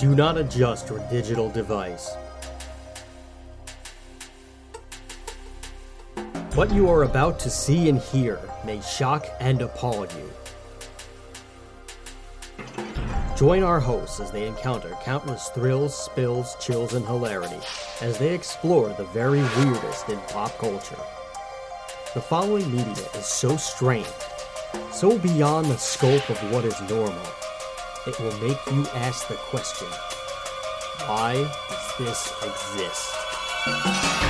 Do not adjust your digital device. What you are about to see and hear may shock and appall you. Join our hosts as they encounter countless thrills, spills, chills, and hilarity as they explore the very weirdest in pop culture. The following media is so strange, so beyond the scope of what is normal, it will make you ask the question why does this exist?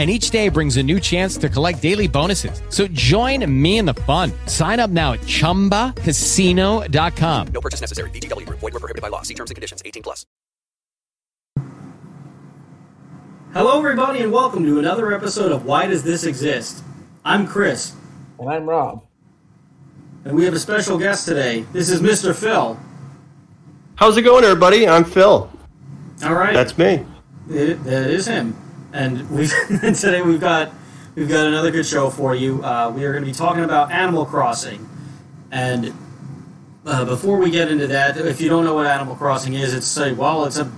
and each day brings a new chance to collect daily bonuses. So join me in the fun. Sign up now at ChumbaCasino.com. No purchase necessary. VGW. Void were prohibited by law. See terms and conditions. 18 plus. Hello, everybody, and welcome to another episode of Why Does This Exist? I'm Chris. And I'm Rob. And we have a special guest today. This is Mr. Phil. How's it going, everybody? I'm Phil. All right. That's me. It, that is him. And we today we've got we've got another good show for you. Uh, we are going to be talking about Animal Crossing. And uh, before we get into that, if you don't know what Animal Crossing is, it's a, well, it's a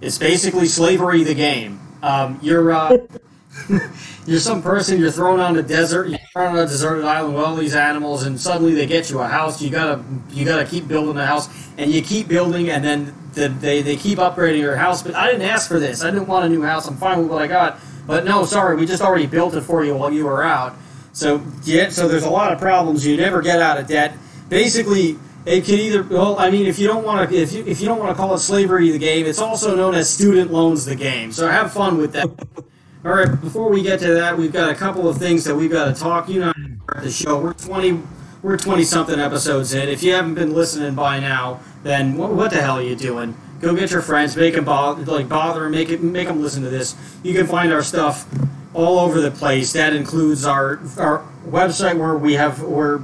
it's basically slavery the game. Um, you're uh, you're some person. You're thrown on a desert. You're thrown on a deserted island with all these animals, and suddenly they get you a house. You gotta you gotta keep building a house, and you keep building, and then the, they they keep upgrading your house. But I didn't ask for this. I didn't want a new house. I'm fine with what I got. But no, sorry, we just already built it for you while you were out. So yeah, so there's a lot of problems. You never get out of debt. Basically, it can either well, I mean, if you don't want to if you if you don't want to call it slavery the game, it's also known as student loans the game. So have fun with that. All right, before we get to that, we've got a couple of things that we've got to talk. You know, the show we're twenty we're twenty something episodes in. If you haven't been listening by now, then what, what the hell are you doing? Go get your friends, make them bother, like bother, make it, make them listen to this. You can find our stuff all over the place. That includes our our website where we have where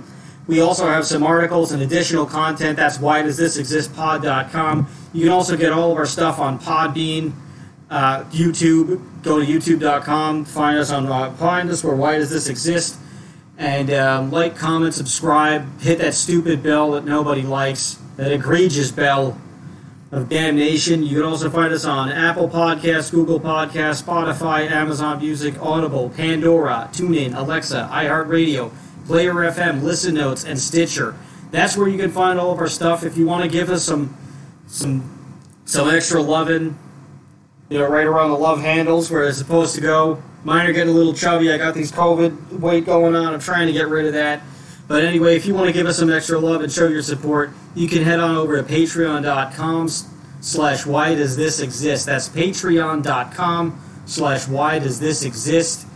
We also have some articles and additional content. That's why does this exist pod.com. You can also get all of our stuff on Podbean, uh, YouTube. Go to youtube.com, find us on uh, find us where why does this exist, and um, like, comment, subscribe, hit that stupid bell that nobody likes, that egregious bell of damnation. You can also find us on Apple Podcasts, Google Podcasts, Spotify, Amazon Music, Audible, Pandora, TuneIn, Alexa, iHeartRadio, Player FM, Listen Notes, and Stitcher. That's where you can find all of our stuff. If you want to give us some some some extra loving, you know, right around the love handles where it's supposed to go. Mine are getting a little chubby. I got these COVID weight going on. I'm trying to get rid of that. But anyway, if you want to give us some extra love and show your support, you can head on over to patreon.com slash why does this exist. That's patreon.com slash why does this exist.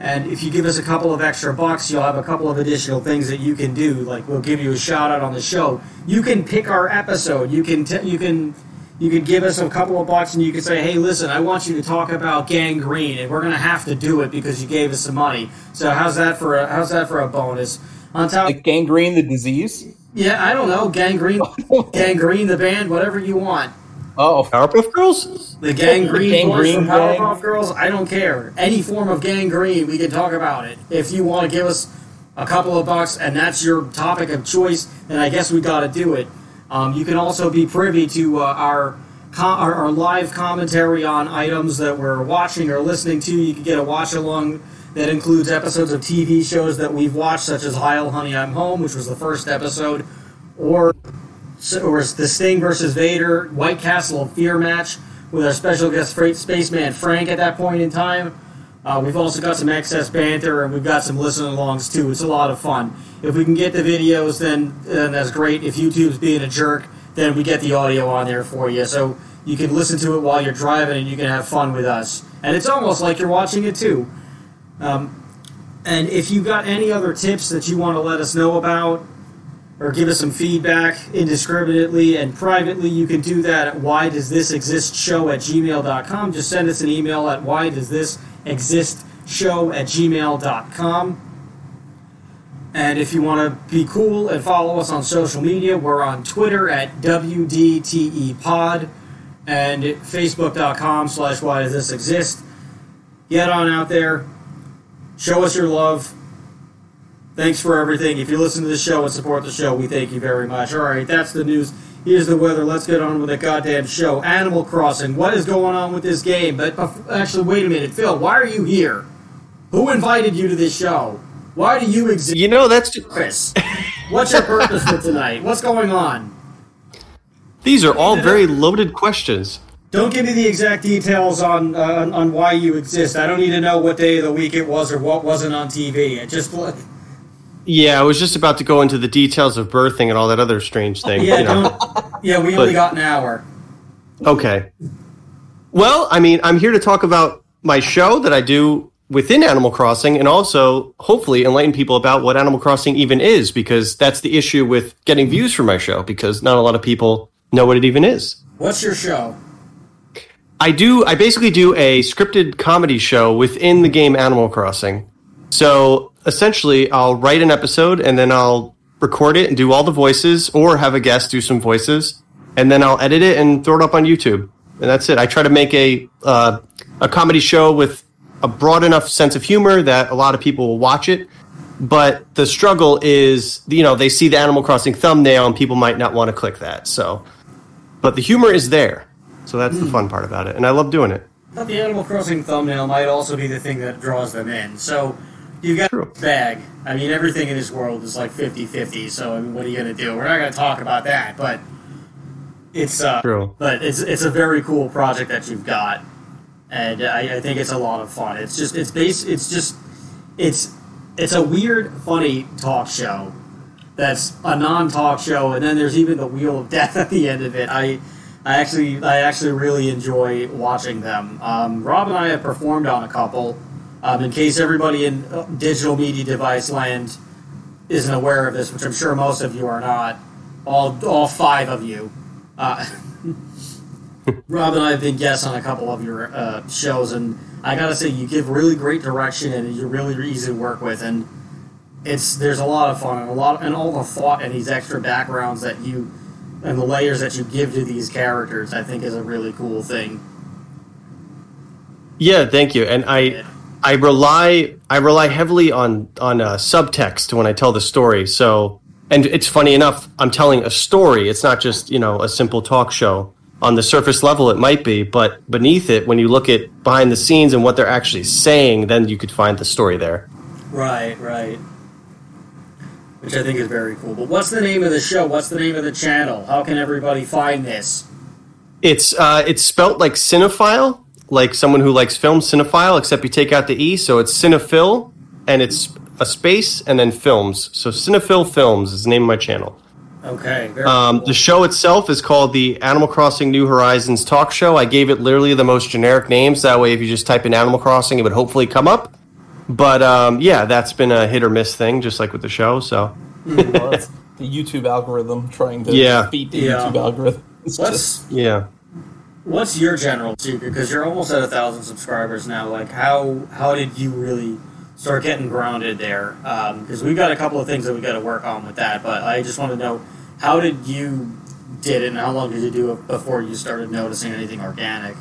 And if you give us a couple of extra bucks, you'll have a couple of additional things that you can do. Like we'll give you a shout out on the show. You can pick our episode. You can you can you could give us a couple of bucks and you could say, "Hey, listen, I want you to talk about gangrene, and we're going to have to do it because you gave us some money." So how's that for a how's that for a bonus? On top, like gangrene, the disease. Yeah, I don't know, gangrene, gangrene, the band, whatever you want. Oh, Powerpuff Girls? The gangrene, Gangrene boys from gang? Powerpuff Girls? I don't care. Any form of gangrene, we can talk about it. If you want to give us a couple of bucks and that's your topic of choice, then I guess we got to do it. Um, you can also be privy to uh, our, our our live commentary on items that we're watching or listening to. You can get a watch along that includes episodes of TV shows that we've watched, such as Heil, Honey, I'm Home, which was the first episode, or or the Sting versus Vader White Castle of Fear match with our special guest freight spaceman Frank at that point in time. Uh, we've also got some excess banter and we've got some listen alongs too. It's a lot of fun. If we can get the videos, then, then that's great. If YouTube's being a jerk, then we get the audio on there for you. So you can listen to it while you're driving and you can have fun with us. And it's almost like you're watching it too. Um, and if you've got any other tips that you want to let us know about, or give us some feedback indiscriminately and privately, you can do that at why does this exist show at gmail.com. Just send us an email at why does this exist show at gmail.com. And if you want to be cool and follow us on social media, we're on Twitter at WDTEPod and Facebook.com slash why does this exist. Get on out there, show us your love. Thanks for everything. If you listen to the show and support the show, we thank you very much. All right, that's the news. Here's the weather. Let's get on with the goddamn show. Animal Crossing. What is going on with this game? But bef- actually, wait a minute, Phil. Why are you here? Who invited you to this show? Why do you exist? You know, that's Chris. What's your purpose for tonight? What's going on? these are all very loaded questions. Don't give me the exact details on, uh, on on why you exist. I don't need to know what day of the week it was or what wasn't on TV. It just Yeah, I was just about to go into the details of birthing and all that other strange thing. yeah, you know. don't yeah. We only got an hour. Okay. Well, I mean, I'm here to talk about my show that I do within Animal Crossing and also hopefully enlighten people about what Animal Crossing even is because that's the issue with getting views for my show because not a lot of people know what it even is. What's your show? I do I basically do a scripted comedy show within the game Animal Crossing. So essentially I'll write an episode and then I'll record it and do all the voices or have a guest do some voices and then I'll edit it and throw it up on YouTube. And that's it. I try to make a uh, a comedy show with a broad enough sense of humor that a lot of people will watch it. But the struggle is, you know, they see the Animal Crossing thumbnail and people might not want to click that. So, but the humor is there. So that's the fun part about it. And I love doing it. But the Animal Crossing thumbnail might also be the thing that draws them in. So you got a bag. I mean, everything in this world is like 50-50. So I mean, what are you going to do? We're not going to talk about that, but it's uh, True. but it's it's a very cool project that you've got, and I, I think it's a lot of fun. It's just it's base it's just it's it's a weird, funny talk show that's a non-talk show, and then there's even the Wheel of Death at the end of it. I I actually I actually really enjoy watching them. Um, Rob and I have performed on a couple. Um, in case everybody in uh, digital media device land isn't aware of this, which I'm sure most of you are not, all all five of you. Uh, Rob and I have been guests on a couple of your uh, shows, and I gotta say, you give really great direction, and you're really easy to work with. And it's there's a lot of fun and a lot and all the thought and these extra backgrounds that you and the layers that you give to these characters. I think is a really cool thing. Yeah, thank you. And I I rely I rely heavily on on uh, subtext when I tell the story. So, and it's funny enough, I'm telling a story. It's not just you know a simple talk show. On the surface level, it might be, but beneath it, when you look at behind the scenes and what they're actually saying, then you could find the story there. Right, right. Which I think is very cool. But what's the name of the show? What's the name of the channel? How can everybody find this? It's uh, it's spelt like cinephile, like someone who likes film, cinephile, except you take out the e, so it's cinephil, and it's a space and then films. So cinephil films is the name of my channel. Okay. Um, cool. the show itself is called the Animal Crossing New Horizons Talk Show. I gave it literally the most generic names. That way, if you just type in Animal Crossing, it would hopefully come up. But um, yeah, that's been a hit or miss thing, just like with the show. So Well, it's the YouTube algorithm trying to Yeah. beat the Yeah. YouTube algorithm. It's What's just yeah. What's your general secret? Because you're almost at a thousand subscribers now. Like how how did you really start getting grounded there? Because we've got a couple of things that we got to work on with that. But I just want to know how did you did it, and how long did you do it before you started noticing anything organic?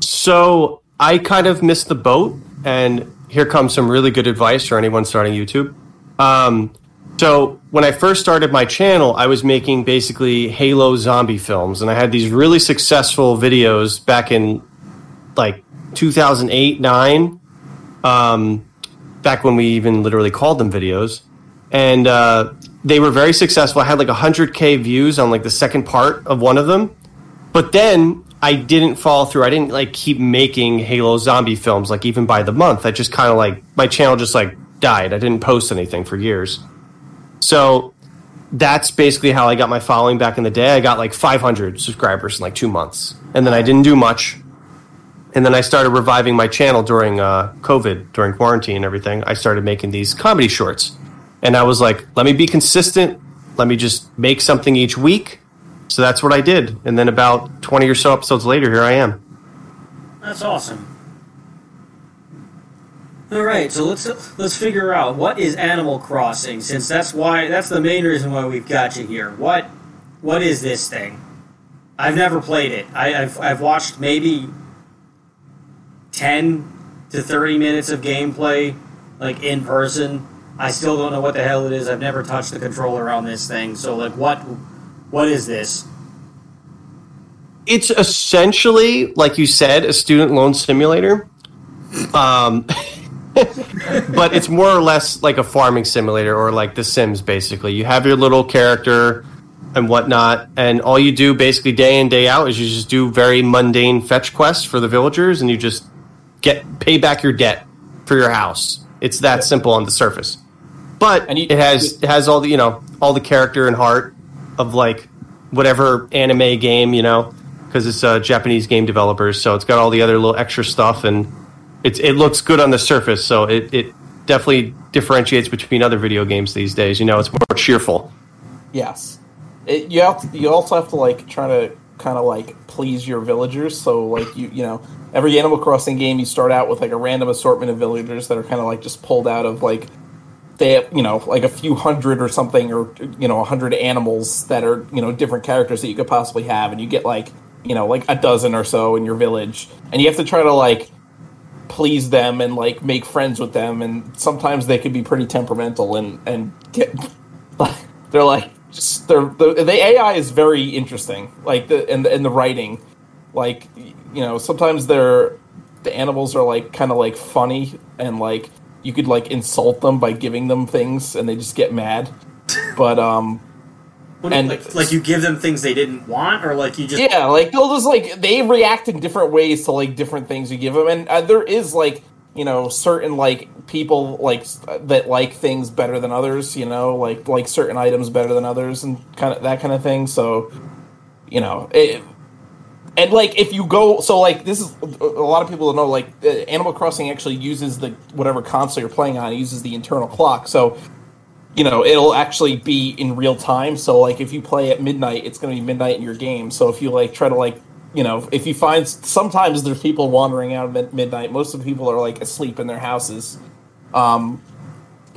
So I kind of missed the boat, and here comes some really good advice for anyone starting YouTube. Um, so when I first started my channel, I was making basically Halo zombie films, and I had these really successful videos back in like 2008, nine, um, back when we even literally called them videos, and uh, they were very successful. I had like 100k views on like the second part of one of them, but then I didn't follow through. I didn't like keep making Halo zombie films like even by the month. I just kind of like my channel just like died. I didn't post anything for years. So that's basically how I got my following back in the day. I got like 500 subscribers in like 2 months. And then I didn't do much. And then I started reviving my channel during uh, COVID, during quarantine and everything. I started making these comedy shorts. And I was like, let me be consistent. Let me just make something each week. So that's what I did. And then about 20 or so episodes later, here I am. That's awesome. All right, so let's let's figure out what is Animal Crossing, since that's why that's the main reason why we've got you here. What what is this thing? I've never played it. I, I've I've watched maybe ten to thirty minutes of gameplay, like in person. I still don't know what the hell it is. I've never touched the controller on this thing. So like, what what is this? It's essentially, like you said, a student loan simulator. Um, but it's more or less like a farming simulator or like The Sims, basically. You have your little character and whatnot, and all you do basically day in, day out is you just do very mundane fetch quests for the villagers and you just get pay back your debt for your house. It's that simple on the surface. But it has it has all the you know all the character and heart of like whatever anime game you know because it's uh, Japanese game developers, so it's got all the other little extra stuff and it's it looks good on the surface. So it, it definitely differentiates between other video games these days. You know, it's more cheerful. Yes, it, you have to, you also have to like try to kind of like please your villagers. So like you you know every Animal Crossing game you start out with like a random assortment of villagers that are kind of like just pulled out of like they have you know like a few hundred or something or you know a hundred animals that are you know different characters that you could possibly have and you get like you know like a dozen or so in your village and you have to try to like please them and like make friends with them and sometimes they can be pretty temperamental and and get they're like just they're the, the AI is very interesting like the and and the writing like you know sometimes they're the animals are like kind of like funny and like you could like insult them by giving them things and they just get mad. But um What And- like, like you give them things they didn't want, or like you just yeah, like they'll just like they react in different ways to like different things you give them, and uh, there is like you know certain like people like that like things better than others, you know, like like certain items better than others, and kind of that kind of thing. So you know, it, and like if you go, so like this is a lot of people don't know, like uh, Animal Crossing actually uses the whatever console you're playing on it uses the internal clock, so you know it'll actually be in real time so like if you play at midnight it's going to be midnight in your game so if you like try to like you know if you find sometimes there's people wandering out at midnight most of the people are like asleep in their houses um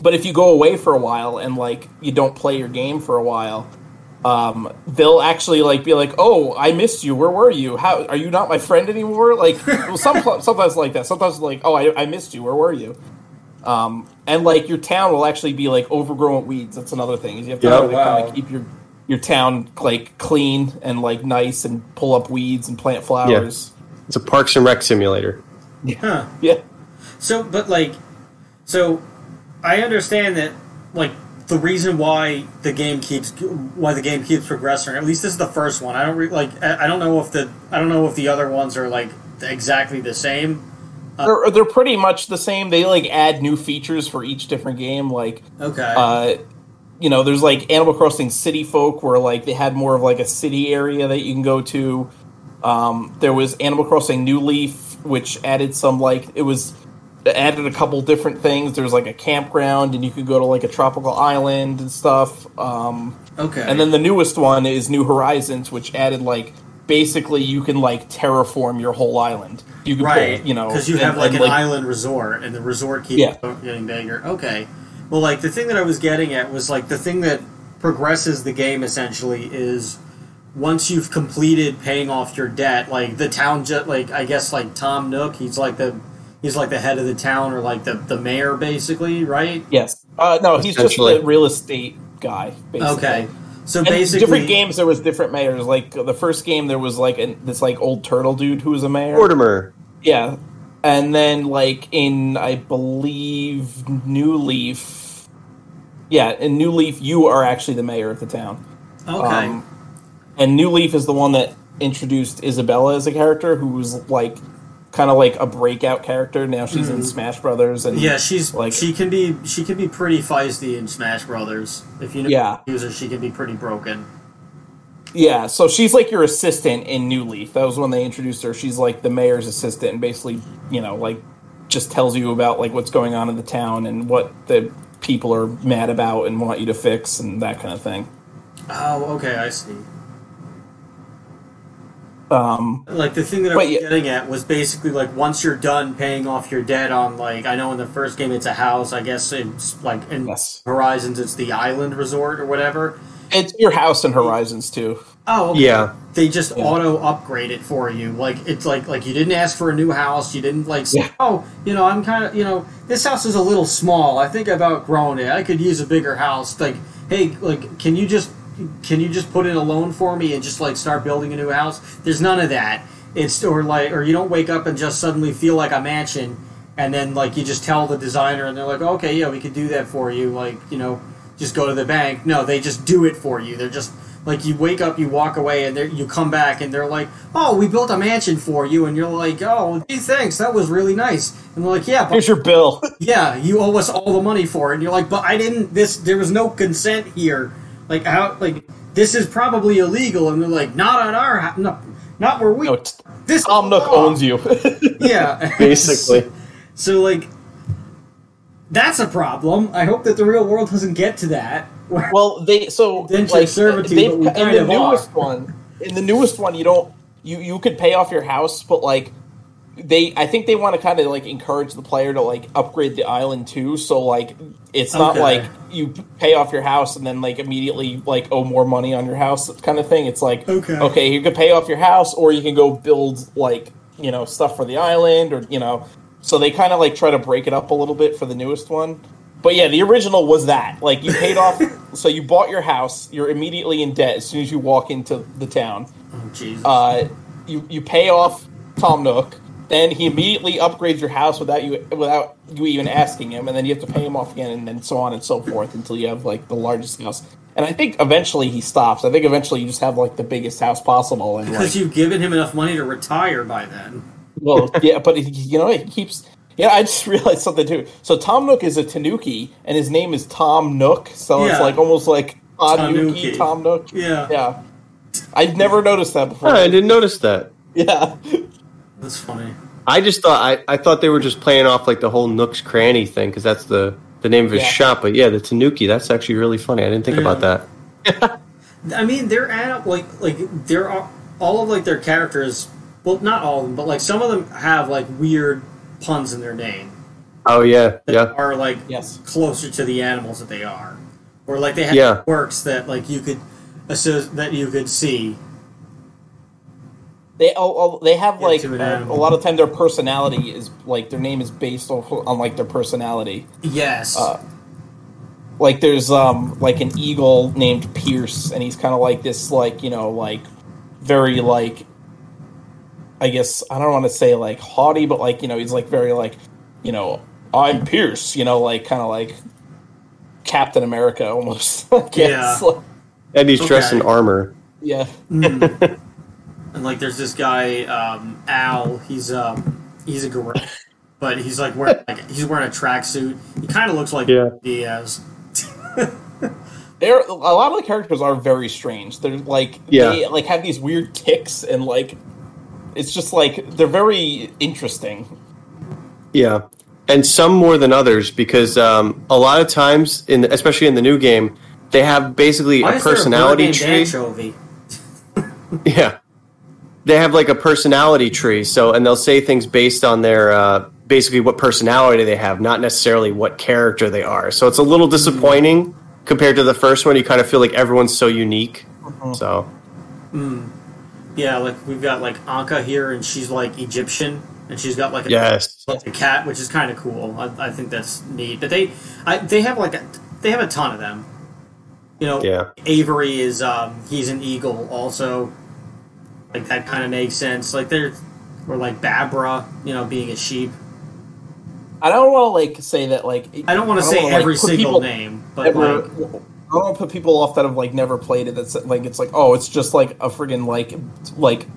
but if you go away for a while and like you don't play your game for a while, um, they'll actually like be like, "Oh, I missed you. Where were you? How are you not my friend anymore?" Like well, some sometimes like that. Sometimes like, "Oh, I, I missed you. Where were you?" Um, and like your town will actually be like overgrown with weeds. That's another thing. is You have to Yeah, really wow. kind of keep your your town like clean and like nice and pull up weeds and plant flowers. It's a Parks and Rec simulator. Huh. Yeah. So, but like, so I understand that like the reason why the game keeps why the game keeps progressing. At least this is the first one. I don't re- like. I I don't know if the I don't know if the other ones are like exactly the same. They're they're pretty much the same. They like add new features for each different game. Like Okay. uh, you know, there's like Animal Crossing City Folk, where like they had more of like a city area that you can go to. Um, there was Animal Crossing New Leaf, which added some like it was added a couple different things. There's like a campground, and you could go to like a tropical island and stuff. Um, okay. and then the newest one is New Horizons, which added like basically you can like terraform your whole island. You can right, put, you know, because you and- have like and, an island resort, and the resort keeps Yeah. getting bigger. Okay, well, like the thing that I was getting at was like the thing that progresses the game essentially is once you've completed paying off your debt, like the town, ju- like I guess like Tom Nook, he's like the he's like the head of the town or like the the mayor basically, right? Yes. Uh, no, he's just Essentially. the real estate guy. Basically. Okay, so And basically, different games there was different mayors. Like the first game, there was like an, this like old turtle dude who was a mayor. Tortimer. Yeah, and then like in I believe New Leaf. Yeah, in New Leaf, you are actually the mayor of the town. Okay. Um, and New Leaf is the one that introduced Isabelle as a character who was like kind of like a breakout character. Now she's in Mhm. Smash Brothers and yeah, she's like she can be she can be pretty feisty in Smash Brothers. If you know Yeah. user, she can be pretty broken. Yeah, so she's like your assistant in New Leaf. That was when they introduced her. She's like the mayor's assistant and basically, you know, like just tells you about like what's going on in the town and what the people are mad about and want you to fix and that kind of thing. Oh, okay, I see. Um Like the thing that I But was yeah- getting at was basically like once you're done paying off your debt on like I know in the first game it's a house. I guess it's like in Horizons it's the island resort or whatever. it's your house in Horizons too. Oh, okay. Yeah. They just auto upgrade it for you. Like it's like like you didn't ask for a new house. You didn't like say, oh, you know, I'm kind of you know this house is a little small. I think I've outgrown it. I could use a bigger house. Like, hey, like, can you just can you just put in a loan for me and just like start building a new house? There's none of that. It's or like or you don't wake up and just suddenly feel like a mansion, and then like you just tell the designer and they're like, okay, yeah, we could do that for you. Like you know, just go to the bank. No, they just do it for you. They're just like you wake up, you walk away, and you come back, and they're like, "Oh, we built a mansion for you," and you're like, "Oh, gee, thanks, that was really nice." And they're like, "Yeah, but Here's your bill. yeah, you owe us all the money for it." And you're like, "But I didn't. This there was no consent here. Like how? Like this is probably illegal." And they're like, "Not on our, no, not where we." this Tom Nook owns you. yeah, Basically. so like, that's a problem. I hope that the real world doesn't get to that. Well, they so like servitude, in the newest are. one. In the newest one, you don't you you could pay off your house, but like they I think they want to kind of like encourage the player to like upgrade the island too. So like it's not Okay. like you pay off your house and then like immediately like owe more money on your house kind of thing. It's like Okay. okay, you can pay off your house or you can go build like you know stuff for the island or you know. So they kind of like try to break it up a little bit for the newest one. But yeah, the original was that. Like you paid off, so you bought your house. You're immediately in debt as soon as you walk into the town. Oh, Jesus. Uh, you you pay off Tom Nook, then he immediately upgrades your house without you without you even asking him, and then you have to pay him off again, and then so on and so forth until you have like the largest house. And I think eventually he stops. I think eventually you just have like the biggest house possible, and like because you've given him enough money to retire by then. well, yeah, but he- you know, it keeps. Yeah, I just realized something too. So Tom Nook is a Tanuki, and his name is Tom Nook. So it's like almost like Tanuki, Tanuki. Tom Nook. Yeah. yeah. I'd never noticed that before. Oh, I didn't notice that. Yeah, That's funny. I just thought I, I thought they were just playing off like the whole Nook's Cranny thing because that's the the name of his Yeah. shop. But yeah, the Tanuki that's actually really funny. I didn't think about that. I mean, they're at like like they're all, all of like their characters. Well, not all of them, but like some of them have like weird puns in their name. Oh yeah, that yeah. are like Yes. closer to the animals that they are, or like they have Yeah. works that like you could associ- that you could see. They oh, oh, they have Yeah, like to uh, a lot of time their personality is like their name is based on, on like their personality. Yes. Uh, like there's um like an eagle named Pierce, and he's kind of like this like you know like very like I guess I don't want to say like haughty, but like you know he's like very like you know I'm Pierce, you know like kind of like Captain America almost. I guess. Yeah. Like, And he's dressed in armor. yeah. and like there's this guy um, Al. He's um he's a gorilla, but he's like wearing like he's wearing a tracksuit. He kind of looks like Yeah. Diaz. There, a lot of the characters are very strange. They're like Yeah. they like have these weird ticks and like it's just like they're very interesting. Yeah, and some more than others because um, a lot of times, in especially in the new game, they have basically Why a is there a personality named tree. Anchovy? Yeah, they have like a personality tree. So, and they'll say things based on their uh, basically what personality they have, not necessarily what character they are. So it's a little disappointing compared to the first one. You kind of feel like everyone's so unique. So Yeah, like we've got like Ankha here, and she's like Egyptian, and she's got like a, yes, like a cat, which is kind of cool. I, I think that's neat. But they, I, they have like a, they have a ton of them. You know, Yeah. Avery is um, he's an eagle also. Like that kind of makes sense. Like they're or like Baabara, you know, being a sheep. I don't want to like say that like I don't want to say wanna, every like, single people name, but ever- like I don't want to put people off that have like never played it. That's like it's like oh, it's just like a friggin' like like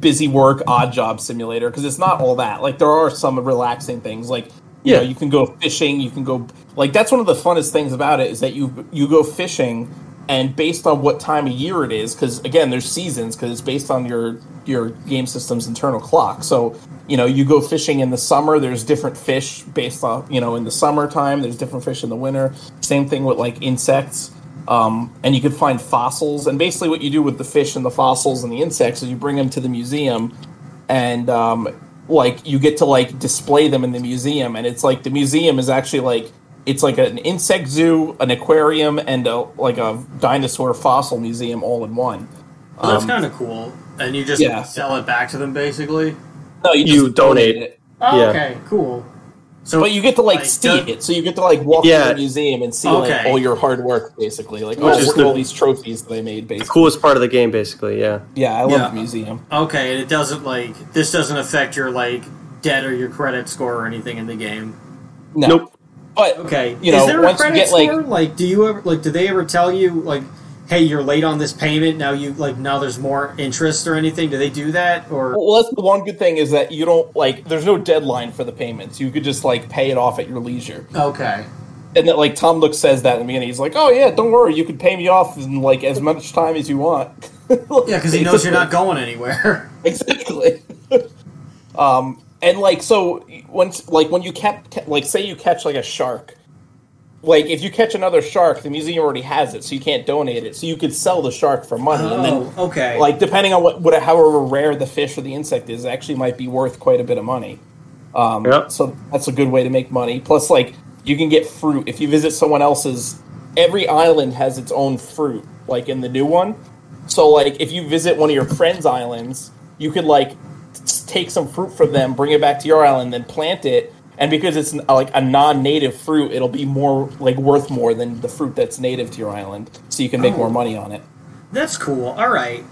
busy work odd job simulator because it's not all that. Like there are some relaxing things like you Yeah. know you can go fishing, you can go like that's one of the funnest things about it is that you you go fishing and based on what time of year it is because again there's seasons because it's based on your your game system's internal clock. So you know you go fishing in the summer there's different fish based on you know in the summertime there's different fish in the winter. Same thing with like insects um, and you can find fossils. And basically what you do with the fish and the fossils and the insects is you bring them to the museum and um, like you get to like display them in the museum. And it's like the museum is actually like it's like an insect zoo an aquarium and a like a dinosaur fossil museum all in one well, that's Um, kind of cool. And you just yeah. sell it back to them, basically. no you, You just donate it Oh, Yeah. okay, cool. So, but you get to like, like, see does- it so you get to like walk Yeah. through the museum and see like all your hard work basically like Which oh, is the- all these trophies that i made basically coolest part of the game, basically. Yeah, yeah i love Yeah. the museum Okay, and it doesn't like this doesn't affect your like debt or your credit score or anything in the game. no Nope. But Okay, You is know, there a once you credit get, like- score? Like, do you ever like? Do they ever tell you like, hey, you're late on this payment? Now you like now there's more interest or anything? Do they do that or? Well, that's the one good thing is that you don't like. There's no deadline for the payments. You could just like pay it off at your leisure. Okay, And that like Tom Nook says that in the beginning. He's like, "Oh yeah, don't worry. You can pay me off in like as much time as you want." yeah, because he knows you're not going anywhere. exactly. um, and like so, once like when you catch like say you catch like a shark, like if you catch another shark, the museum already has it, so you can't donate it. So you could sell the shark for money, and then Oh, okay. like depending on what, what however rare the fish or the insect is, it actually might be worth quite a bit of money. Um, Yep. So that's a good way to make money. Plus, like you can get fruit if you visit someone else's. Every island has its own fruit, like in the new one. So, like if you visit one of your friends' islands, you could like s- take some fruit from them, bring it back to your island, then plant it. And because it's like a non-native fruit, it'll be more like worth more than the fruit that's native to your island. So you can make Oh. more money on it. That's cool. All right,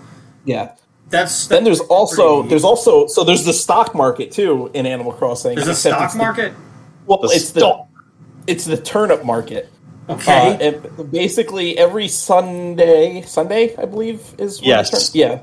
Yeah. that's Then there's also pretty- there's also so there's the stock market too in Animal Crossing. there's a stock it's the- market. well, The it's the it's the turnip market. Okay, Uh, and basically, every Sunday, Sunday, I believe, is Yes. the yeah.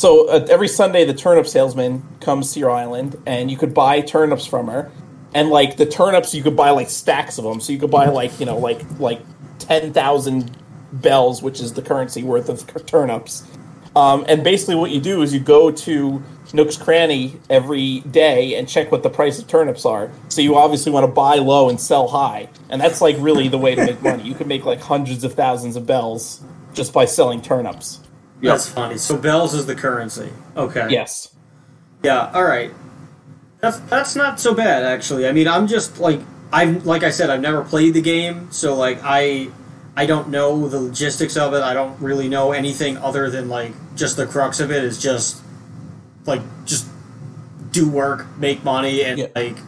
So uh, every Sunday, the turnip salesman comes to your island, and you could buy turnips from her. And like the turnips, you could buy like stacks of them. So you could buy like you know like like ten thousand bells, which is the currency worth of turnips. Um, and basically, what you do is you go to Nook's Cranny every day and check what the price of turnips are. So you obviously want to buy low and sell high, and that's like really the way to make money. You can make like hundreds of thousands of bells just by selling turnips. That's funny. So bells is the currency. Okay. Yes. Yeah. All right. That's that's not so bad actually. I mean, I'm just like I've like I said, I've never played the game, so like I I don't know the logistics of it. I don't really know anything other than like just the crux of it is just like just do work, make money, and like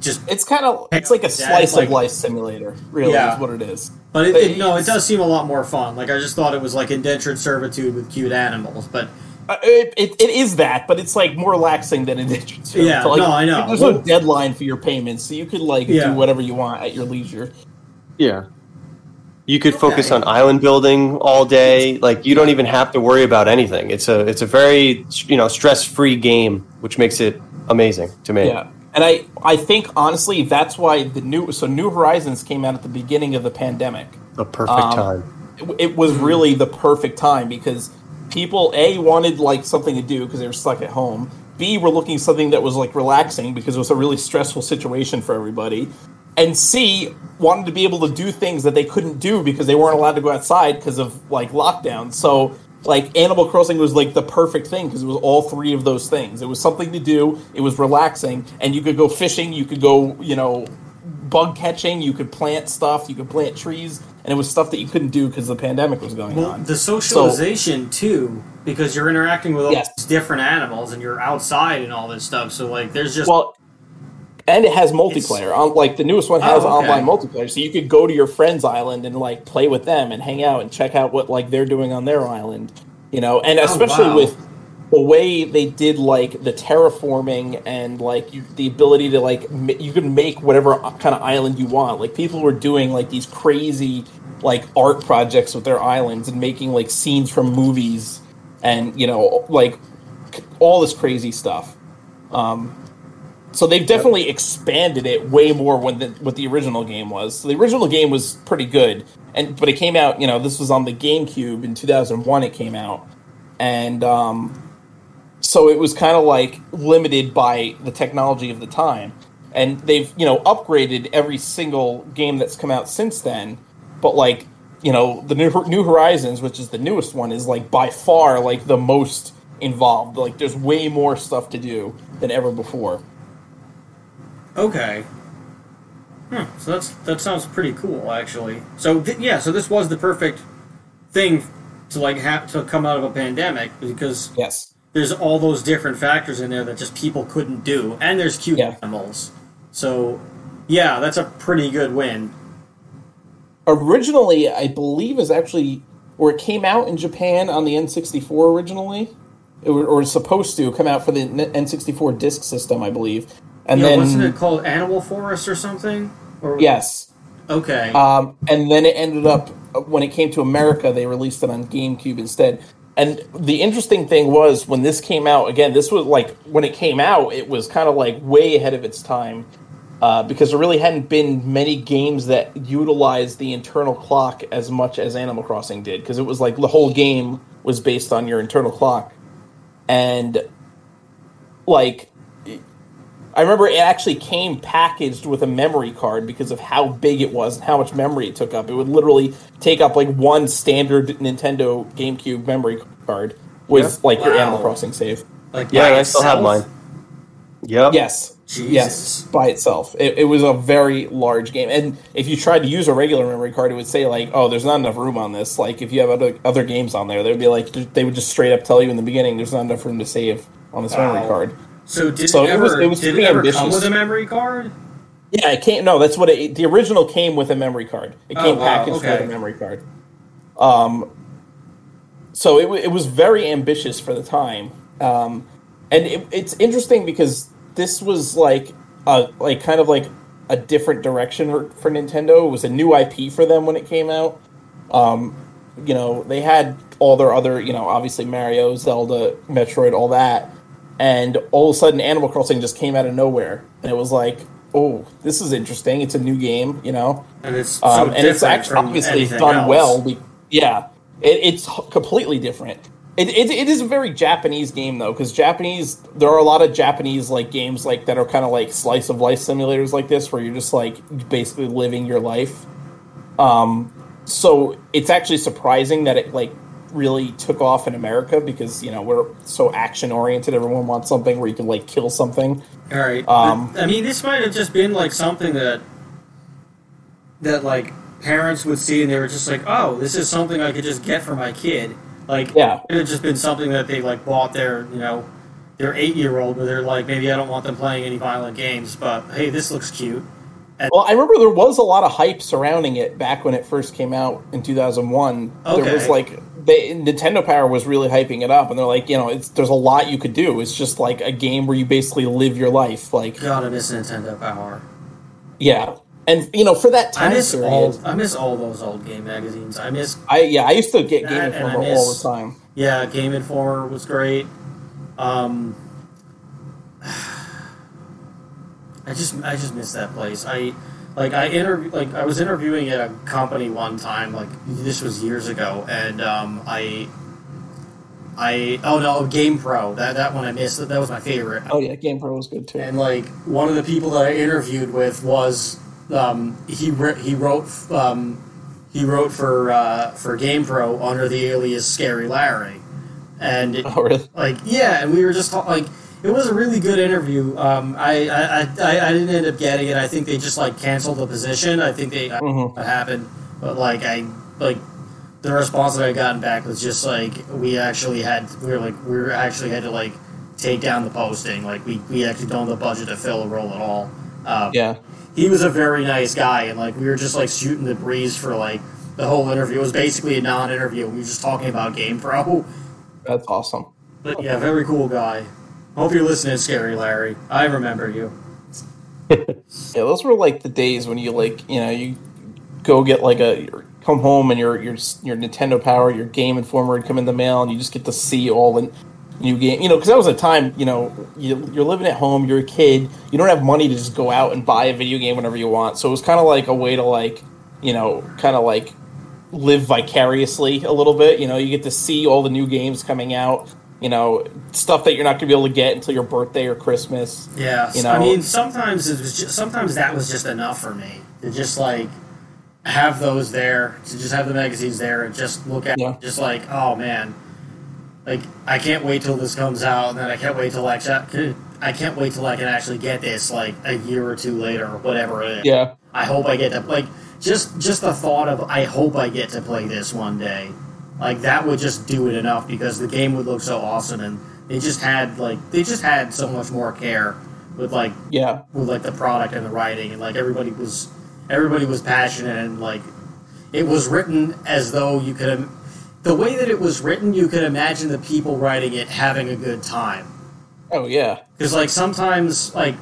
just it's kind of it's like a slice of life simulator. Really, is what it is. But it, it, no, it does seem a lot more fun. Like I just thought it was like indentured servitude with cute animals, but Uh, it, it, it is that, but it's like more relaxing than indentured servitude. Yeah, like, no, I know. There's no deadline for your payments, so you could like Yeah. do whatever you want at your leisure. Yeah. You could focus on island building all day. Like you don't even have to worry about anything. It's a it's a very you know stress free game, which makes it amazing to me. Yeah, and I I think honestly that's why the new so New Horizons came out at the beginning of the pandemic. The perfect Um, time. It, it was really the perfect time because people a wanted like something to do because they were stuck at home. B were looking something that was like relaxing because it was a really stressful situation for everybody. And C wanted to be able to do things that they couldn't do because they weren't allowed to go outside because of like lockdown. So like Animal Crossing was like the perfect thing because it was all three of those things. It was something to do, it was relaxing, and you could go fishing, you could go, you know, bug catching, you could plant stuff, you could plant trees, and it was stuff that you couldn't do because the pandemic was going well, on. the So- socialization too, because you're interacting with all Yes. these different animals and you're outside and all this stuff. So like, there's just well, and it has multiplayer. Um, like the newest one has Oh, okay. online multiplayer, so you could go to your friend's island and like play with them and hang out and check out what like they're doing on their island. You know, and Oh, especially wow. with the way they did like the terraforming and like you, the ability to like ma- you can make whatever kind of island you want. Like people were doing like these crazy like art projects with their islands and making like scenes from movies and you know like c- all this crazy stuff. Um, so they've definitely expanded it way more when the, what the original game was. So the original game was pretty good, and but it came out. You know, this was on the GameCube in 2001. It came out, and um, so it was kind of like limited by the technology of the time. And they've you know upgraded every single game that's come out since then. But like you know the New, New Horizons, which is the newest one, is like by far like the most involved. Like there's way more stuff to do than ever before. Okay. Hmm. So that's that sounds pretty cool, actually. So th- yeah, so this was the perfect thing to like have to come out of a pandemic because yes, there's all those different factors in there that just people couldn't do, and there's cute animals. So yeah, that's a pretty good win. originally i believe is actually or it came out in japan on the n64 originally it, or was supposed to come out for the n64 disk system i believe and yeah, then wasn't it called Animal Forest or something? Or yes Okay. um, and then it ended up when it came to america they released it on gamecube instead and the interesting thing was when this came out again this was like when it came out it was kind of like way ahead of its time uh, because there really hadn't been many games that utilized the internal clock as much as Animal Crossing did, because it was like the whole game was based on your internal clock, and like I remember it actually came packaged with a memory card because of how big it was and how much memory it took up. It would literally take up like one standard Nintendo GameCube memory card with Yeah. like your Animal Crossing save. Like Yeah, I still have mine. Yep. Yes. Yes, by itself. It, it was a very large game. And if you tried to use a regular memory card, it would say, like, oh, there's not enough room on this. Like, if you have other, other games on there, they would be like, they would just straight up tell you in the beginning, there's not enough room to save on this memory card. So did So it it ever, was- it was did it ever ambitious. come with a memory card? Yeah, it came. No, that's what it. The original came with a memory card. It Oh, came wow, packaged okay. with a memory card. Um, so it, it was very ambitious for the time, um, and it, it's interesting because this was like a like kind of like a different direction for, for Nintendo. It was a new IP for them when it came out. Um, you know, they had all their other, you know, obviously Mario, Zelda, Metroid, all that, and all of a sudden Animal Crossing just came out of nowhere, and it was like, oh, this is interesting. It's a new game, you know, And it's so um, and it's actually obviously done else. well. We, yeah, it, it's completely different. It, it, it is a very Japanese game though, because Japanese there are a lot of Japanese like games like that are kind of like slice of life simulators like this, where you're just like basically living your life. Um, so it's actually surprising that it like really took off in America because you know we're so action oriented. Everyone wants something where you can like kill something. All right. Um, I mean, this might have just been like something that that like parents would see and they were just like, oh, this is something I could just get for my kid. Like, Yeah. it had just been something that they like bought their, you know, their eight year old, where they're like, maybe I don't want them playing any violent games, but hey, this looks cute. And Well, I remember there was a lot of hype surrounding it back when it first came out in 2001. There was like they, Nintendo Power was really hyping it up, and they're like, you know, it's there's a lot you could do. It's just like a game where you basically live your life. Like, God, I miss Nintendo Power. yeah, and you know, for that time I miss period, all. I miss all those old game magazines. I miss. I yeah, I used to get Game Informer miss- all the time. Yeah, Game Informer was great. Um, I just I just miss that place. I like I interview like I was interviewing at a company one time like this was years ago and um, I I oh no Game Pro that that one I missed that was my favorite Oh yeah, Game Pro was good too. and like one of the people that I interviewed with was um, he re- he wrote um, he wrote for uh, for GamePro under the alias Scary Larry, and it- Oh really? like yeah, and we were just talk- like it was a really good interview. Um, I, I, I, I didn't end up getting it. I think they just like canceled the position. I think they I don't know what happened, but like I like the response that I gotten back was just like we actually had we were like we were actually had to like take down the posting. Like we, we actually don't have the budget to fill a role at all. Um, Yeah. he was a very nice guy, and like we were just like shooting the breeze for like the whole interview. It was basically a non-interview. We were just talking about Game Pro. That's awesome. But yeah, very cool guy. Hope you're listening, Scary Larry. I remember you. Yeah, those were like the days when you like, you know, you go get like a come home and your your your Nintendo Power, your Game Informer would come in the mail, and you just get to see all the new game. You know, because that was a time, you know, you, you're living at home, you're a kid, you don't have money to just go out and buy a video game whenever you want. So it was kind of like a way to like, you know, kind of like live vicariously a little bit. You know, you get to see all the new games coming out. You know, stuff that you're not going to be able to get until your birthday or Christmas. Yeah, You know, I mean, sometimes it was just, sometimes that was just enough for me to just like have those there, to just have the magazines there, and just look at, Yeah. just like, oh man, like I can't wait till this comes out, and then I can't wait till I ca- I can't wait till I can actually get this like a year or two later or whatever it is. Yeah. I hope I get to like just just the thought of I hope I get to play this one day. Like that would just do it enough because the game would look so awesome and they just had like they just had so much more care with like yeah, with like the product and the writing and like everybody was everybody was passionate and like it was written as though you could im- the way that it was written you could imagine the people writing it having a good time Oh yeah. because like sometimes like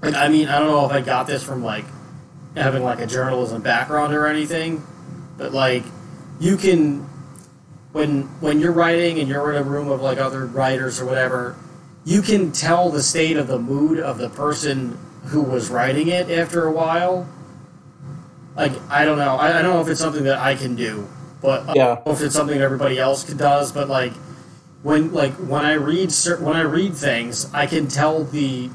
like I mean I don't know if I got this from like having like a journalism background or anything, but like you can when when you're writing and you're in a room of like other writers or whatever, you can tell the state of the mood of the person who was writing it after a while. Like I don't know, I, I don't know if it's something that I can do, but Yeah. if it's something everybody else does. But like when like when I read when I read things, I can tell the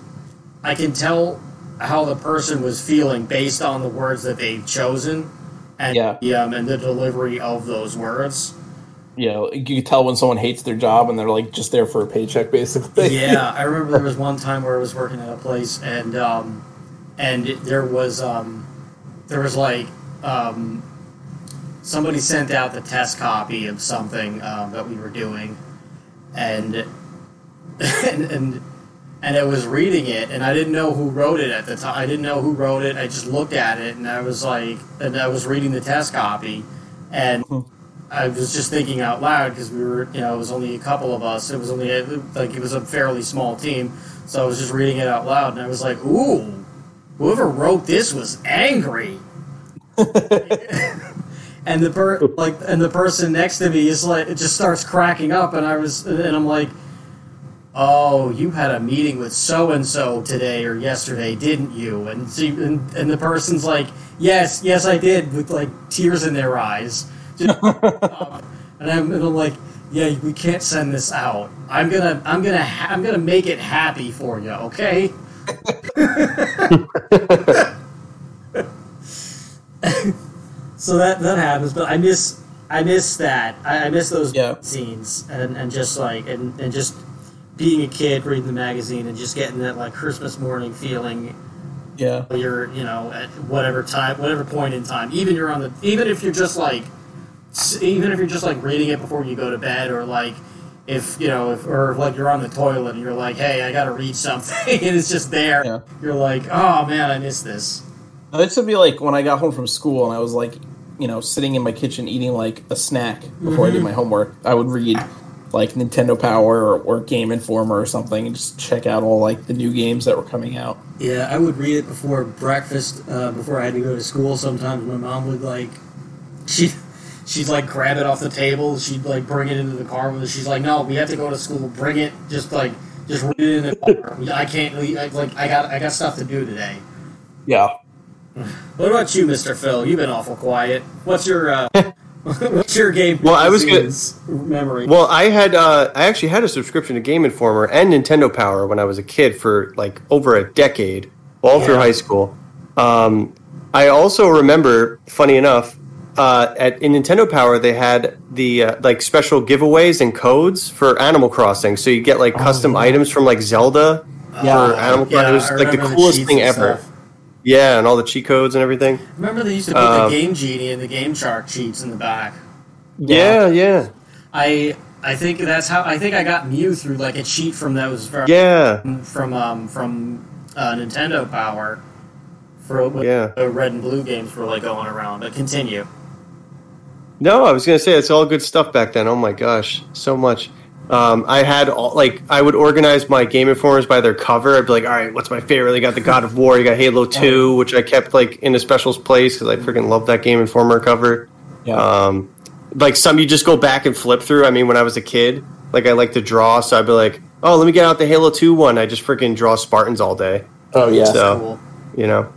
I can tell how the person was feeling based on the words that they've chosen and Yeah. um, and the delivery of those words. Yeah, you can tell when someone hates their job and they're like just there for a paycheck, basically. yeah, I remember there was one time where I was working at a place and um, and it- there was um, there was like um, somebody sent out the test copy of something um, that we were doing, and and and and I was reading it, and I didn't know who wrote it at the time. I didn't know who wrote it. I just looked at it, and I was like, and I was reading the test copy, and I was just thinking out loud because we were, you know, it was only a couple of us. It was only a, like it was a fairly small team, so I was just reading it out loud, and I was like, ooh, whoever wrote this was angry. and the per like and the person next to me is like it just starts cracking up and I was and I'm like oh you had a meeting with so and so today or yesterday didn't you and she, and, and the person's like yes yes I did with like tears in their eyes And, I'm, like yeah we can't send this out I'm gonna I'm gonna ha- I'm gonna make it happy for you okay so that that happens but i miss i miss that i, I miss those scenes and, and just like and, and just being a kid reading the magazine and just getting that like christmas morning feeling Yeah. You're, you know, at whatever time, whatever point in time. Even you're on the, even if you're just like, even if you're just like reading it before you go to bed, or like, if you know, if, or like you're on the toilet and you're like, hey, I gotta read something, and it's just there. You're like, oh man, I missed this. This would be like when I got home from school and I was like, you know, sitting in my kitchen eating like a snack before I did Mhm. my homework. I would read like Nintendo Power or, or Game Informer or something and just check out all like the new games that were coming out. Yeah, I would read it before breakfast, uh, before I had to go to school. Sometimes my mom would like, she, she'd like grab it off the table. She'd like bring it into the car with her. She's like, "No, we have to go to school. Bring it. Just like, just read it in the car. I can't. I, like, I got, I got stuff to do today." Yeah. What about you, Mister Phil? You've been awful quiet. What's your, uh, what's your game? Well, I was good. memory. Well, I had uh, I actually had a subscription to Game Informer and Nintendo Power when I was a kid for like over a decade, all through high school. Um, I also remember, funny enough, uh, at in Nintendo Power they had the uh, like special giveaways and codes for Animal Crossing. So you get like custom items from like Zelda Yeah. for Animal Yeah, Crossing. It was I like the remember the coolest thing and ever. stuff. Yeah, and all the cheat codes and everything. Remember they used to put Um, the Game Genie and the Game Shark cheats in the back. Yeah, yeah. I I think that's how I think I got Mew through like a cheat from those from Yeah. from um from uh, Nintendo Power for Yeah. the red and blue games were like going around. But continue. No, I was gonna say it's all good stuff back then. Oh my gosh, so much. Um, I had all like I would organize my Game Informers by their cover. I'd be like, all right, what's my favorite? You got the God of War, you got Halo Two, which I kept like in a special place because I freaking love that Game Informer cover. Yeah. Um, like some you just go back and flip through. I mean, when I was a kid, like I like to draw, so I'd be like, oh, let me get out the Halo Two one. I just freaking draw Spartans all day. Oh, yeah. so you know,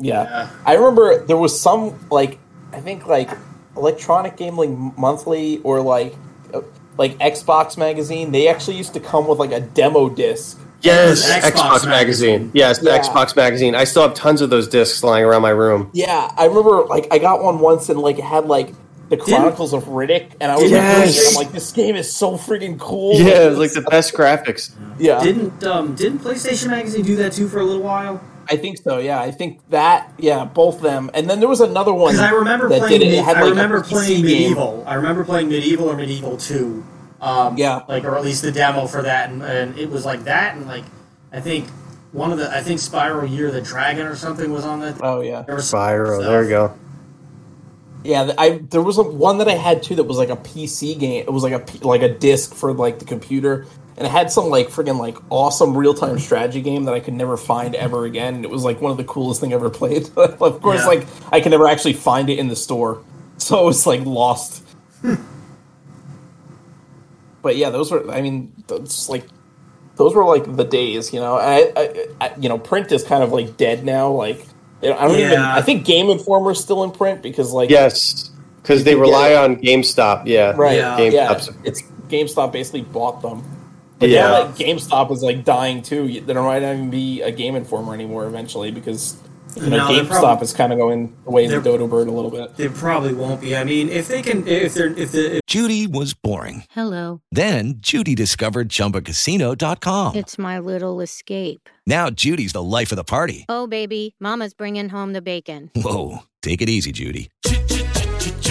Yeah. I remember there was some like I think like Electronic Gaming Monthly or like uh, like Xbox magazine. They actually used to come with like a demo disc. yes, Xbox Xbox, magazine. Yes, the Yeah. Xbox magazine. I still have tons of those discs lying around my room. Yeah, I remember like I got one once and like it had like the Chronicles of Riddick, and I was Yes. like, I'm like, this game is so freaking cool. Yeah, it's like the best graphics. Yeah. Didn't um didn't PlayStation Magazine do that too for a little while? I think so. Yeah, I think that. Yeah, both them, and then there was another one. Because I remember that playing. did it. It had, I like, remember PC playing game. Medieval. I remember playing Medieval or Medieval Two. Um, Yeah. like or at least the demo for that, and, and it was like that, and like I think one of the I think Spyro Year of the Dragon or something was on that. Oh yeah, There was there we go. Yeah, I there was a, one that I had too that was like a PC game. It was like a P- like a disc for like the computer, and it had some like friggin' like awesome real time strategy game that I could never find ever again. And it was like one of the coolest thing I ever played. of course, Yeah. like I can never actually find it in the store, so it was like lost. Hmm. but yeah, those were. I mean, that's like those were like the days, you know. I, I, I you know, print is kind of like dead now. Like I don't even. I think Game Informer is still in print because like Yes, because they rely on GameStop. Yeah, Right. Yeah. Yeah. It's GameStop basically bought them. But Yeah. yeah, like GameStop is like dying too. You- There might not even be a Game Informer anymore eventually because you know No, GameStop prob- is kind of going away in the they're- dodo bird a little bit. It probably won't be. I mean, if they can, if they're, if the, if Judy was boring. Hello. Then Judy discovered ChumbaCasino.com. It's my little escape. Now Judy's the life of the party. Oh, baby, Mama's bringing home the bacon. Whoa, take it easy, Judy.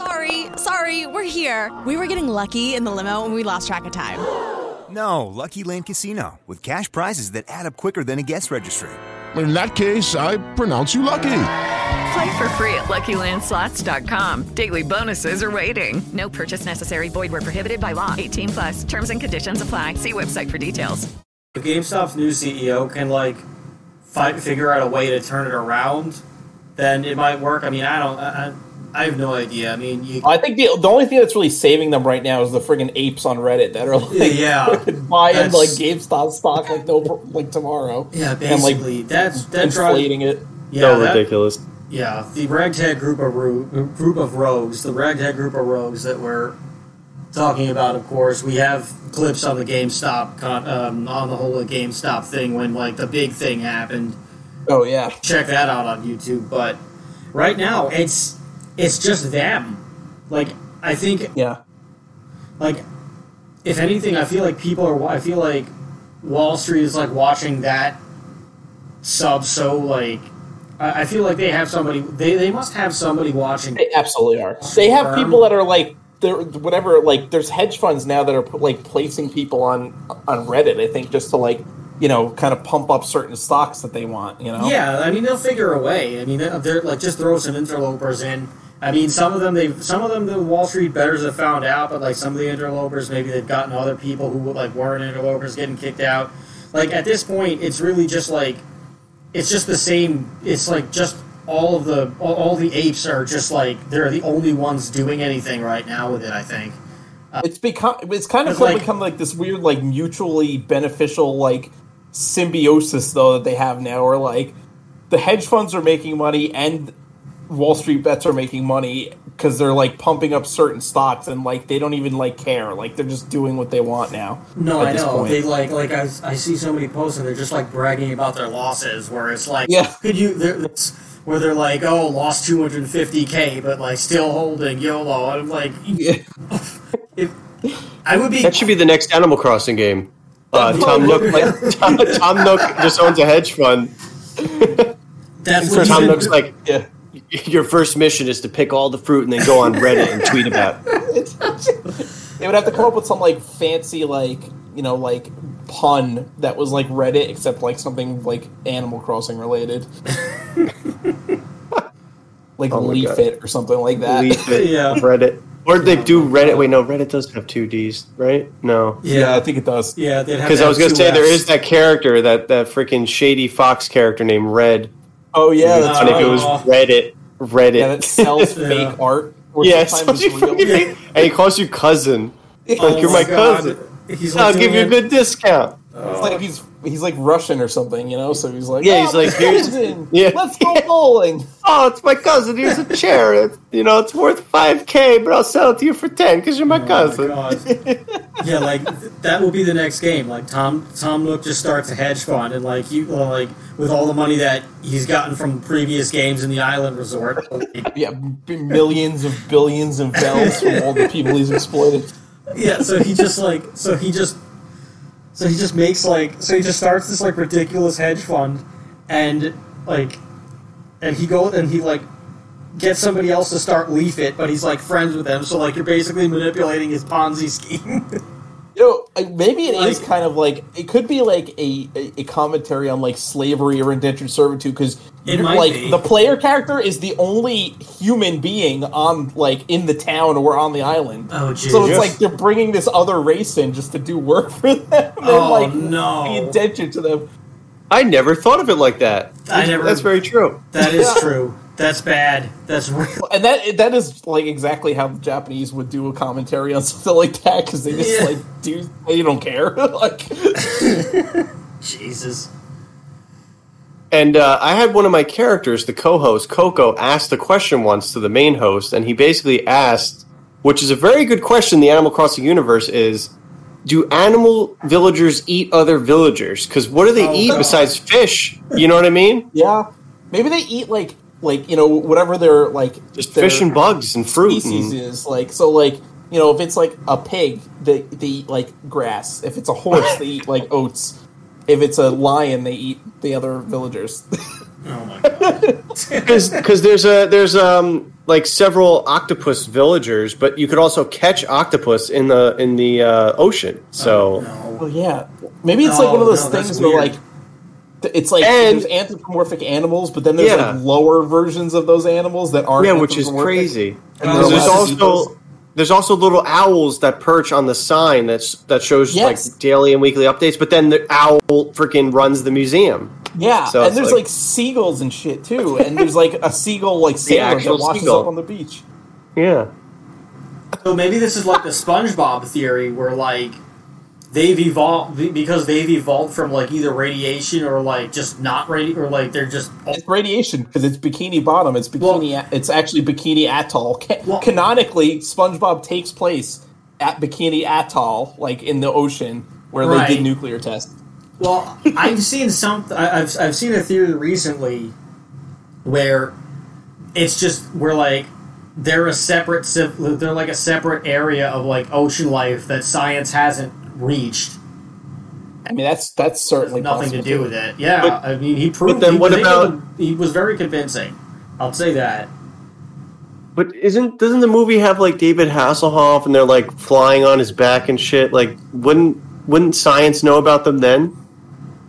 Sorry, sorry, we're here. We were getting lucky in the limo and we lost track of time. No, Lucky Land Casino, with cash prizes that add up quicker than a guest registry. In that case, I pronounce you lucky. Play for free at LuckyLandSlots.com. Daily bonuses are waiting. No purchase necessary. Void where prohibited by law. 18 plus. Terms and conditions apply. See website for details. if GameStop's new CEO can like fight, figure out a way to turn it around, then it might work. I mean, I don't. I, I I have no idea. I mean, you. I think the the only thing that's really saving them right now is the friggin' apes on Reddit that are like Yeah, buying that's- like GameStop stock like no like tomorrow. Yeah, and like basically, that's that drives- inflating it. Yeah, so that- ridiculous. yeah, the ragtag group of ro- group of rogues, the ragtag group of rogues that we're talking about. Of course, we have clips on the GameStop con- um, on the whole GameStop thing when like the big thing happened. Oh yeah, check that out on YouTube. But right now, it's it's just them. Like I think, yeah, like if anything, I feel like people are. I feel like Wall Street is like watching that sub so like. I I feel like they have somebody. They, they must have somebody watching. They absolutely are. They have people that are like they're whatever. Like there's hedge funds now that are like placing people on on Reddit. I think just to like you know kind of pump up certain stocks that they want. You know. Yeah, I mean they'll figure a way. I mean they're like just throw some interlopers in. I mean some of them they some of them the Wall Street betters have found out, but like some of the interlopers maybe they've gotten other people who like weren't interlopers getting kicked out. Like at this point, it's really just like it's just the same. It's like just all of the all, all the apes are just like they're the only ones doing anything right now with it. I think. Uh, it's become it's kind of like, become like this weird like mutually beneficial like symbiosis though that they have now where like the hedge funds are making money and Wall Street bets are making money because they're like pumping up certain stocks and like they don't even like care like they're just doing what they want now. No, at I this know. point. They like like I, I see so many posts and they're just like bragging about their losses. Where it's like, Yeah. could you? they're- It's, where they're like, oh, lost 250k, but like still holding YOLO. I'm like, if, I would be. That should be the next Animal Crossing game. Uh, Tom Nook, like, Tom, Tom Nook just owns a hedge fund. That's what Tom you Nook's should- like, your first mission is to pick all the fruit and then go on Reddit and tweet about. it. They would have to come up with some like fancy like you know like pun that was like Reddit except like something like Animal Crossing related. like Oh Leaf God. It or something like that. Leaf it, yeah. Reddit. Or they do Reddit. Wait, no, Reddit does have two Ds, right? No. Yeah, I think it does. Yeah, Because I was gonna say there Fs. is that character, that that freaking shady fox character named Red. Oh yeah, It'd that's funny if it was. Reddit. Reddit. Yeah, that sells Yeah. fake art. Or yeah, sometimes it's it's fucking fake. and he calls you cousin. Like Oh you're my my God. cousin. He's like I'll give you a good discount. Oh. It's like he's he's like Russian or something, you know. So he's like, Yeah, "Oh, he's like, here's- yeah. let's go bowling. Oh, it's my cousin. Here's a chair. It's, you know, it's worth five k, but I'll sell it to you for ten because you're oh my cousin. God. yeah, like that will be the next game. Like Tom Tom Nook just starts a hedge fund, and like you well, like with all the money that he's gotten from previous games in the island resort. yeah, b- millions of billions of bells from all the people he's exploited. Yeah, so he just like so he just so he just makes like so he just starts this like ridiculous hedge fund and like and he goes and he like gets somebody else to start Leaf It, but he's like friends with them, so like you're basically manipulating his Ponzi scheme. You know, maybe it is Like- kind of like it could be like a, a, a commentary on like slavery or indentured servitude because It might like be. the player character is the only human being on like in the town or on the island. Oh, So it's like they're bringing this other race in just to do work for them. and Oh, like no. be indentured to them. I never thought of it like that. I never- That's very true. that is Yeah. true. That's bad. That's real. And that that is like exactly how the Japanese would do a commentary on something like that because they just Yeah. like do they don't care like Jesus. And uh, I had one of my characters, the co-host Coco, asked a question once to the main host, and he basically asked, which is a very good question. The Animal Crossing universe is, do animal villagers eat other villagers? Because what do they Oh, eat God. besides fish? You know what I mean? yeah maybe they eat like like you know whatever their like Just their fish and bugs and fruit. species And, is like so like you know if it's like a pig they they eat like grass if it's a horse they eat like oats if it's a lion they eat the other villagers Oh my god. because there's a there's um like several octopus villagers, but you could also catch octopus in the in the uh, ocean. So oh yeah maybe it's like one of those no, things where weird. like it's like And- there's anthropomorphic animals but then there's Yeah. like lower versions of those animals that aren't yeah, which is crazy. And Because they're there's allowed to do also there's also little owls that perch on the sign that's that shows Yes. like daily and weekly updates. But then the owl freaking runs the museum. Yeah, So and there's like- like, seagulls and shit too, and there's like a seagull like sailor actual that washes seagull. up on the beach. Yeah. So maybe this is like the SpongeBob theory, where like they've evolved because they've evolved from like either radiation or like just not radi or like they're just It's radiation because it's Bikini Bottom. It's Bikini. it's actually Bikini Atoll. Ca- canonically, SpongeBob takes place at Bikini Atoll, like in the ocean where they did nuclear tests. Well, I've seen some. I- I've I've seen a theory recently where it's just we're like they're a separate. They're like a separate area of like ocean life that science hasn't reached. I mean, that's that's certainly nothing to do too. with it. Yeah, But- I mean, he proved. then he what was able about- to- he was very convincing. I'll say that. But isn't doesn't the movie have like David Hasselhoff and they're like flying on his back and shit? Like, wouldn't wouldn't science know about them then?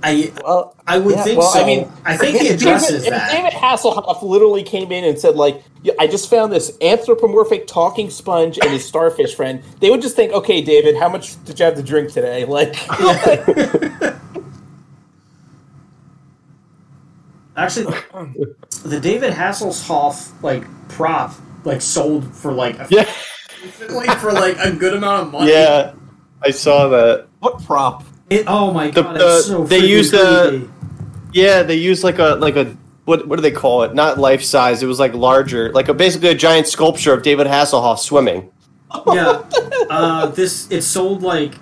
I well, I would Yeah, think well, so. I mean, I think he addresses David, that. David Hasselhoff literally came in and said, like, I just found this anthropomorphic talking sponge and his starfish friend, they would just think, okay, David, how much did you have to drink today? Like, Actually, the David Hasselhoff like prop like sold for like a, Yeah. like for like a good amount of money. Yeah, I saw that. what prop? It, oh my god, the- it's so they freaking used a creepy. Yeah they used like a like a what what do they call it? Not life size. It was like larger, like a basically a giant sculpture of David Hasselhoff swimming. yeah. Uh, this it sold like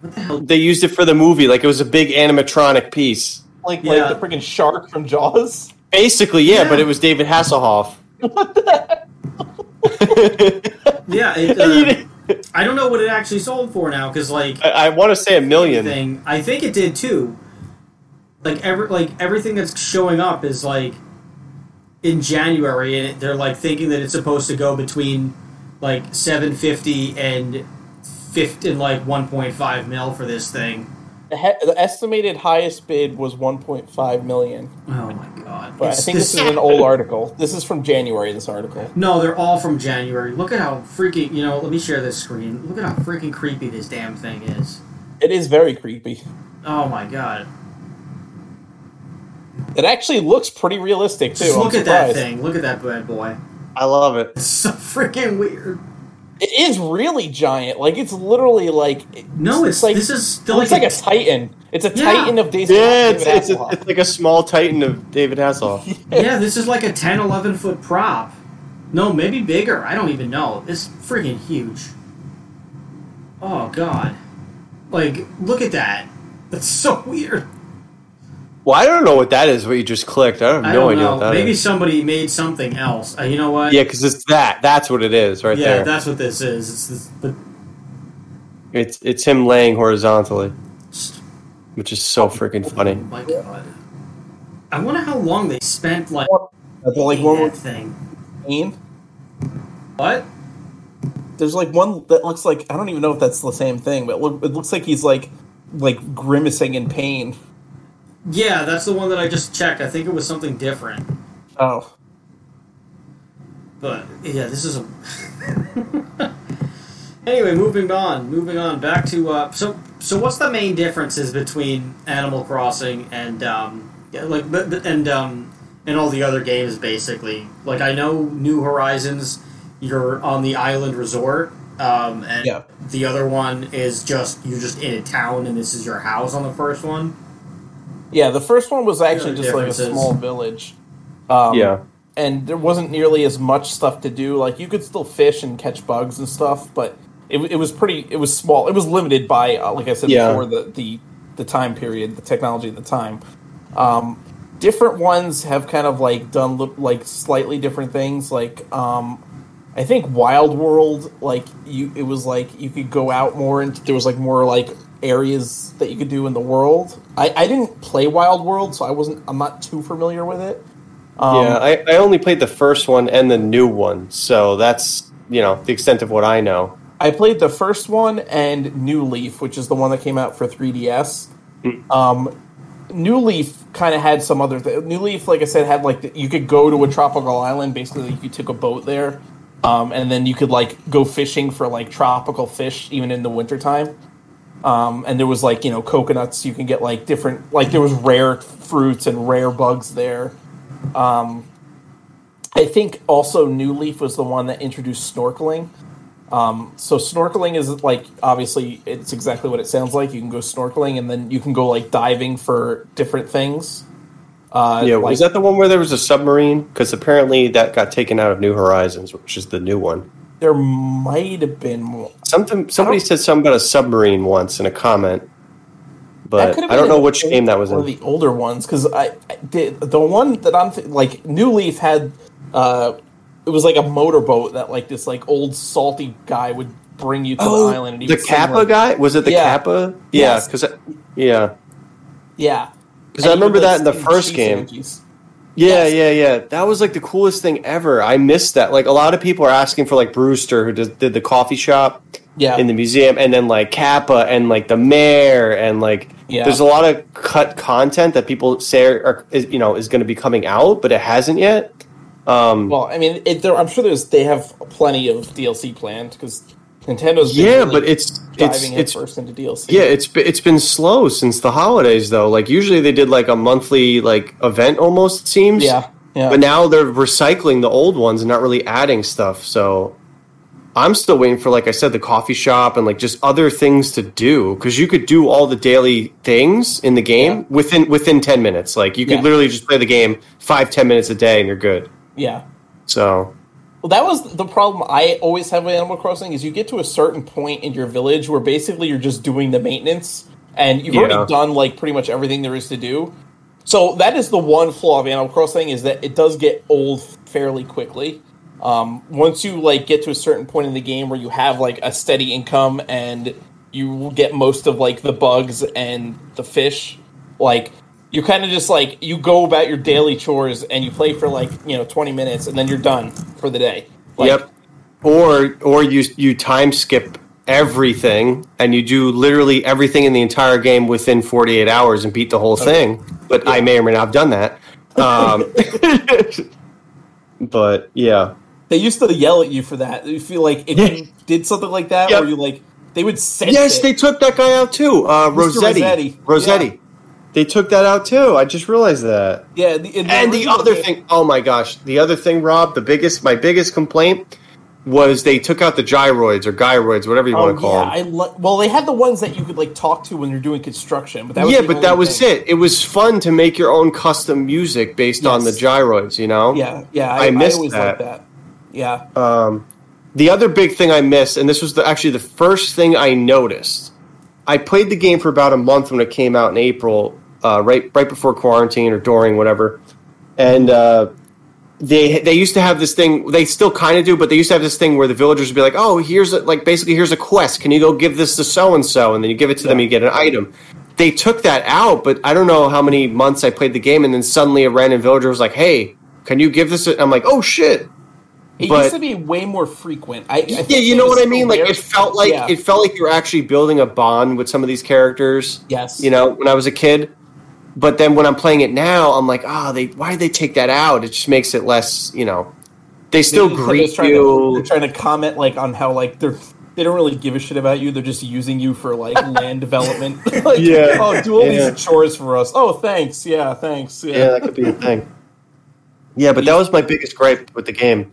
What the hell? They used it for the movie, like it was a big animatronic piece. Like, Yeah. like the freaking shark from Jaws? Basically, yeah, Yeah. but it was David Hasselhoff. yeah. It, uh, I don't know what it actually sold for now because like I, I want to say a million. thing. I think it did too. Like every like everything that's showing up is like in January, and they're like thinking that it's supposed to go between like seven fifty and fifty and like one point five mil for this thing. The, he- the estimated highest bid was 1.5 million. Oh my god! But I think this, this- is an old article. This is from January, this article. No, they're all from January. Look at how freaking you know. Let me share this screen. Look at how freaking creepy this damn thing is. It is very creepy. Oh my god! It actually looks pretty realistic, too. Just I'm look at that thing. Look at that bad boy. I love it. It's so freaking weird. It is really giant. Like it's literally like No, it's, like this is still it's like, like a titan. It's a Yeah. titan of Days. Yeah, it's David it's, a, it's like a small titan of David Hasselhoff. yeah, this is like a 10, 11 foot prop. No, maybe bigger. I don't even know. It's freaking huge. Oh god! Like, look at that. That's so weird. Well, I don't know what that is. What you just clicked. I have I no don't idea know. what that Maybe is. somebody made something else. Uh, you know what? Yeah, because it's that. That's what it is, right yeah, there. that's what this is. It's this, but It's it's him laying horizontally, which is so freaking funny. oh my god! I wonder how long they spent like That's like making one that thing. pain. What? There's like one that looks like I don't even know if that's the same thing, but it looks like he's like like grimacing in pain. Yeah, that's the one that I just checked. I think it was something different. Oh, But yeah, this is a. anyway, moving on. Moving on. Back to uh, so so. What's the main differences between Animal Crossing and um, yeah, like but, but- and um, and all the other games? Basically, like I know New Horizons, you're on the island resort. Um, and Yeah. the other one is just you're just in a town and this is your house on the first one. Yeah. The first one was actually just like a small village. Um, Yeah. and there wasn't nearly as much stuff to do. Like you could still fish and catch bugs and stuff, but it, it was pretty. It was small. It was limited by, uh, like I said Yeah. before, the, the the time period, the technology at the time. Um, different ones have kind of like done li- like slightly different things. Like um, I think Wild World, like you, it was like you could go out more and there was like more like areas that you could do in the world. I, I didn't play Wild World, so I wasn't. I'm not too familiar with it. Um, yeah, I, I only played the first one and the new one, so that's you know the extent of what I know. I played the first one and New Leaf, which is the one that came out for 3DS. Hmm. Um, New Leaf kind of had some other. Th- New Leaf, like I said, had like the, you could go to a tropical island. Basically, you took a boat there, um, and then you could like go fishing for like tropical fish even in the wintertime. Um, and there was like you know coconuts. You can get like different like there was rare fruits and rare bugs there. Um, I think also New Leaf was the one that introduced snorkeling. Um, so snorkeling is like obviously it's exactly what it sounds like. You can go snorkeling and then you can go like diving for different things. Uh, yeah, like- was that the one where there was a submarine? Because apparently that got taken out of New Horizons, which is the new one. There might have been more. Something somebody said something about a submarine once in a comment, but I don't know which game that was one in. of the older ones because I, I did the one that I'm th- like New Leaf had. Uh, it was like a motorboat that like this like old salty guy would bring you to Oh, the island. And he the Kappa like- guy was it the Yeah. Kappa? Yeah, Yes. because yeah, Yeah, because I And he would, remember that in the first game. emojis. Yeah, yeah, yeah. That was like the coolest thing ever. I missed that. Like a lot of people are asking for like Brewster, who did, did the coffee shop Yeah. in the museum, and then like Kappa and like the mayor, and like Yeah. there's a lot of cut content that people say are, are is, you know is going to be coming out, but it hasn't yet. Um, Well, I mean, it, I'm sure there's they have plenty of DLC planned because Nintendo's been yeah, really but it's it's diving it's first into DLC. Yeah, it's it's been slow since the holidays though. Like usually they did like a monthly like event almost it seems. Yeah, yeah. But now they're recycling the old ones and not really adding stuff. So I'm still waiting for like I said the coffee shop and like just other things to do cuz you could do all the daily things in the game within within 10 minutes. Like you could Yeah. literally just play the game 5 10 minutes a day and you're good. yeah. So Well, that was the problem I always have with Animal Crossing is you get to a certain point in your village where basically you're just doing the maintenance and you've Yeah. already done like pretty much everything there is to do. So that is the one flaw of Animal Crossing is that it does get old fairly quickly. Um, once you like get to a certain point in the game where you have like a steady income and you get most of like the bugs and the fish, like you kind of just like you go about your daily chores and you play for like you know 20 minutes and then you're done for the day Like, yep. Or or you you time skip everything and you do literally everything in the entire game within 48 hours and beat the whole thing. But I may or may not have done that. Um, but yeah. they used to yell at you for that you feel like if you did something like that Yep. or you like they would sense Yes, it. they took that guy out too. Uh, Mr. Resetti. Resetti. Resetti. Yeah. They took that out too. I just realized that. yeah the, And the other game- thing, oh my gosh, the other thing, Rob, the biggest, my biggest complaint was they took out the gyroids or gyroids, whatever you oh want to call yeah them. I lo- well they had the ones that you could like talk to when you're doing construction but that was yeah, but that was it. It was fun to make your own custom music based on the gyroids. You know? yeah yeah I, I, missed always that. liked that yeah Um, the other big thing I missed, and this was the, actually the first thing I noticed. I played the game for about a month when it came out in April, uh, right right before quarantine or during whatever, and uh, they they used to have this thing. They still kind of do, but they used to have this thing where the villagers would be like, "Oh, here's a, like basically here's a quest. Can you go give this to so and so?" And then you give it to them, you get an item. They took that out, but I don't know how many months I played the game, and then suddenly a random villager was like, "Hey, can you give this?" I'm like, "Oh shit!" it But- used to be way more frequent I, I yeah, you know what I mean. Like it felt like Yeah. it felt like you're actually building a bond with some of these characters. Yes. You know, when I was a kid. But then when I'm playing it now, I'm like, oh, they why did they take that out? It just makes it less, you know. They still They're they're greet just trying To, you. they're trying to comment like on how like they're they don't really give a shit about you. They're just using you for like land development. like, Yeah. Oh, do all Yeah. these chores for us. Oh, thanks. Yeah, thanks. Yeah. yeah, that could be a thing. Yeah, but that was my biggest gripe with the game.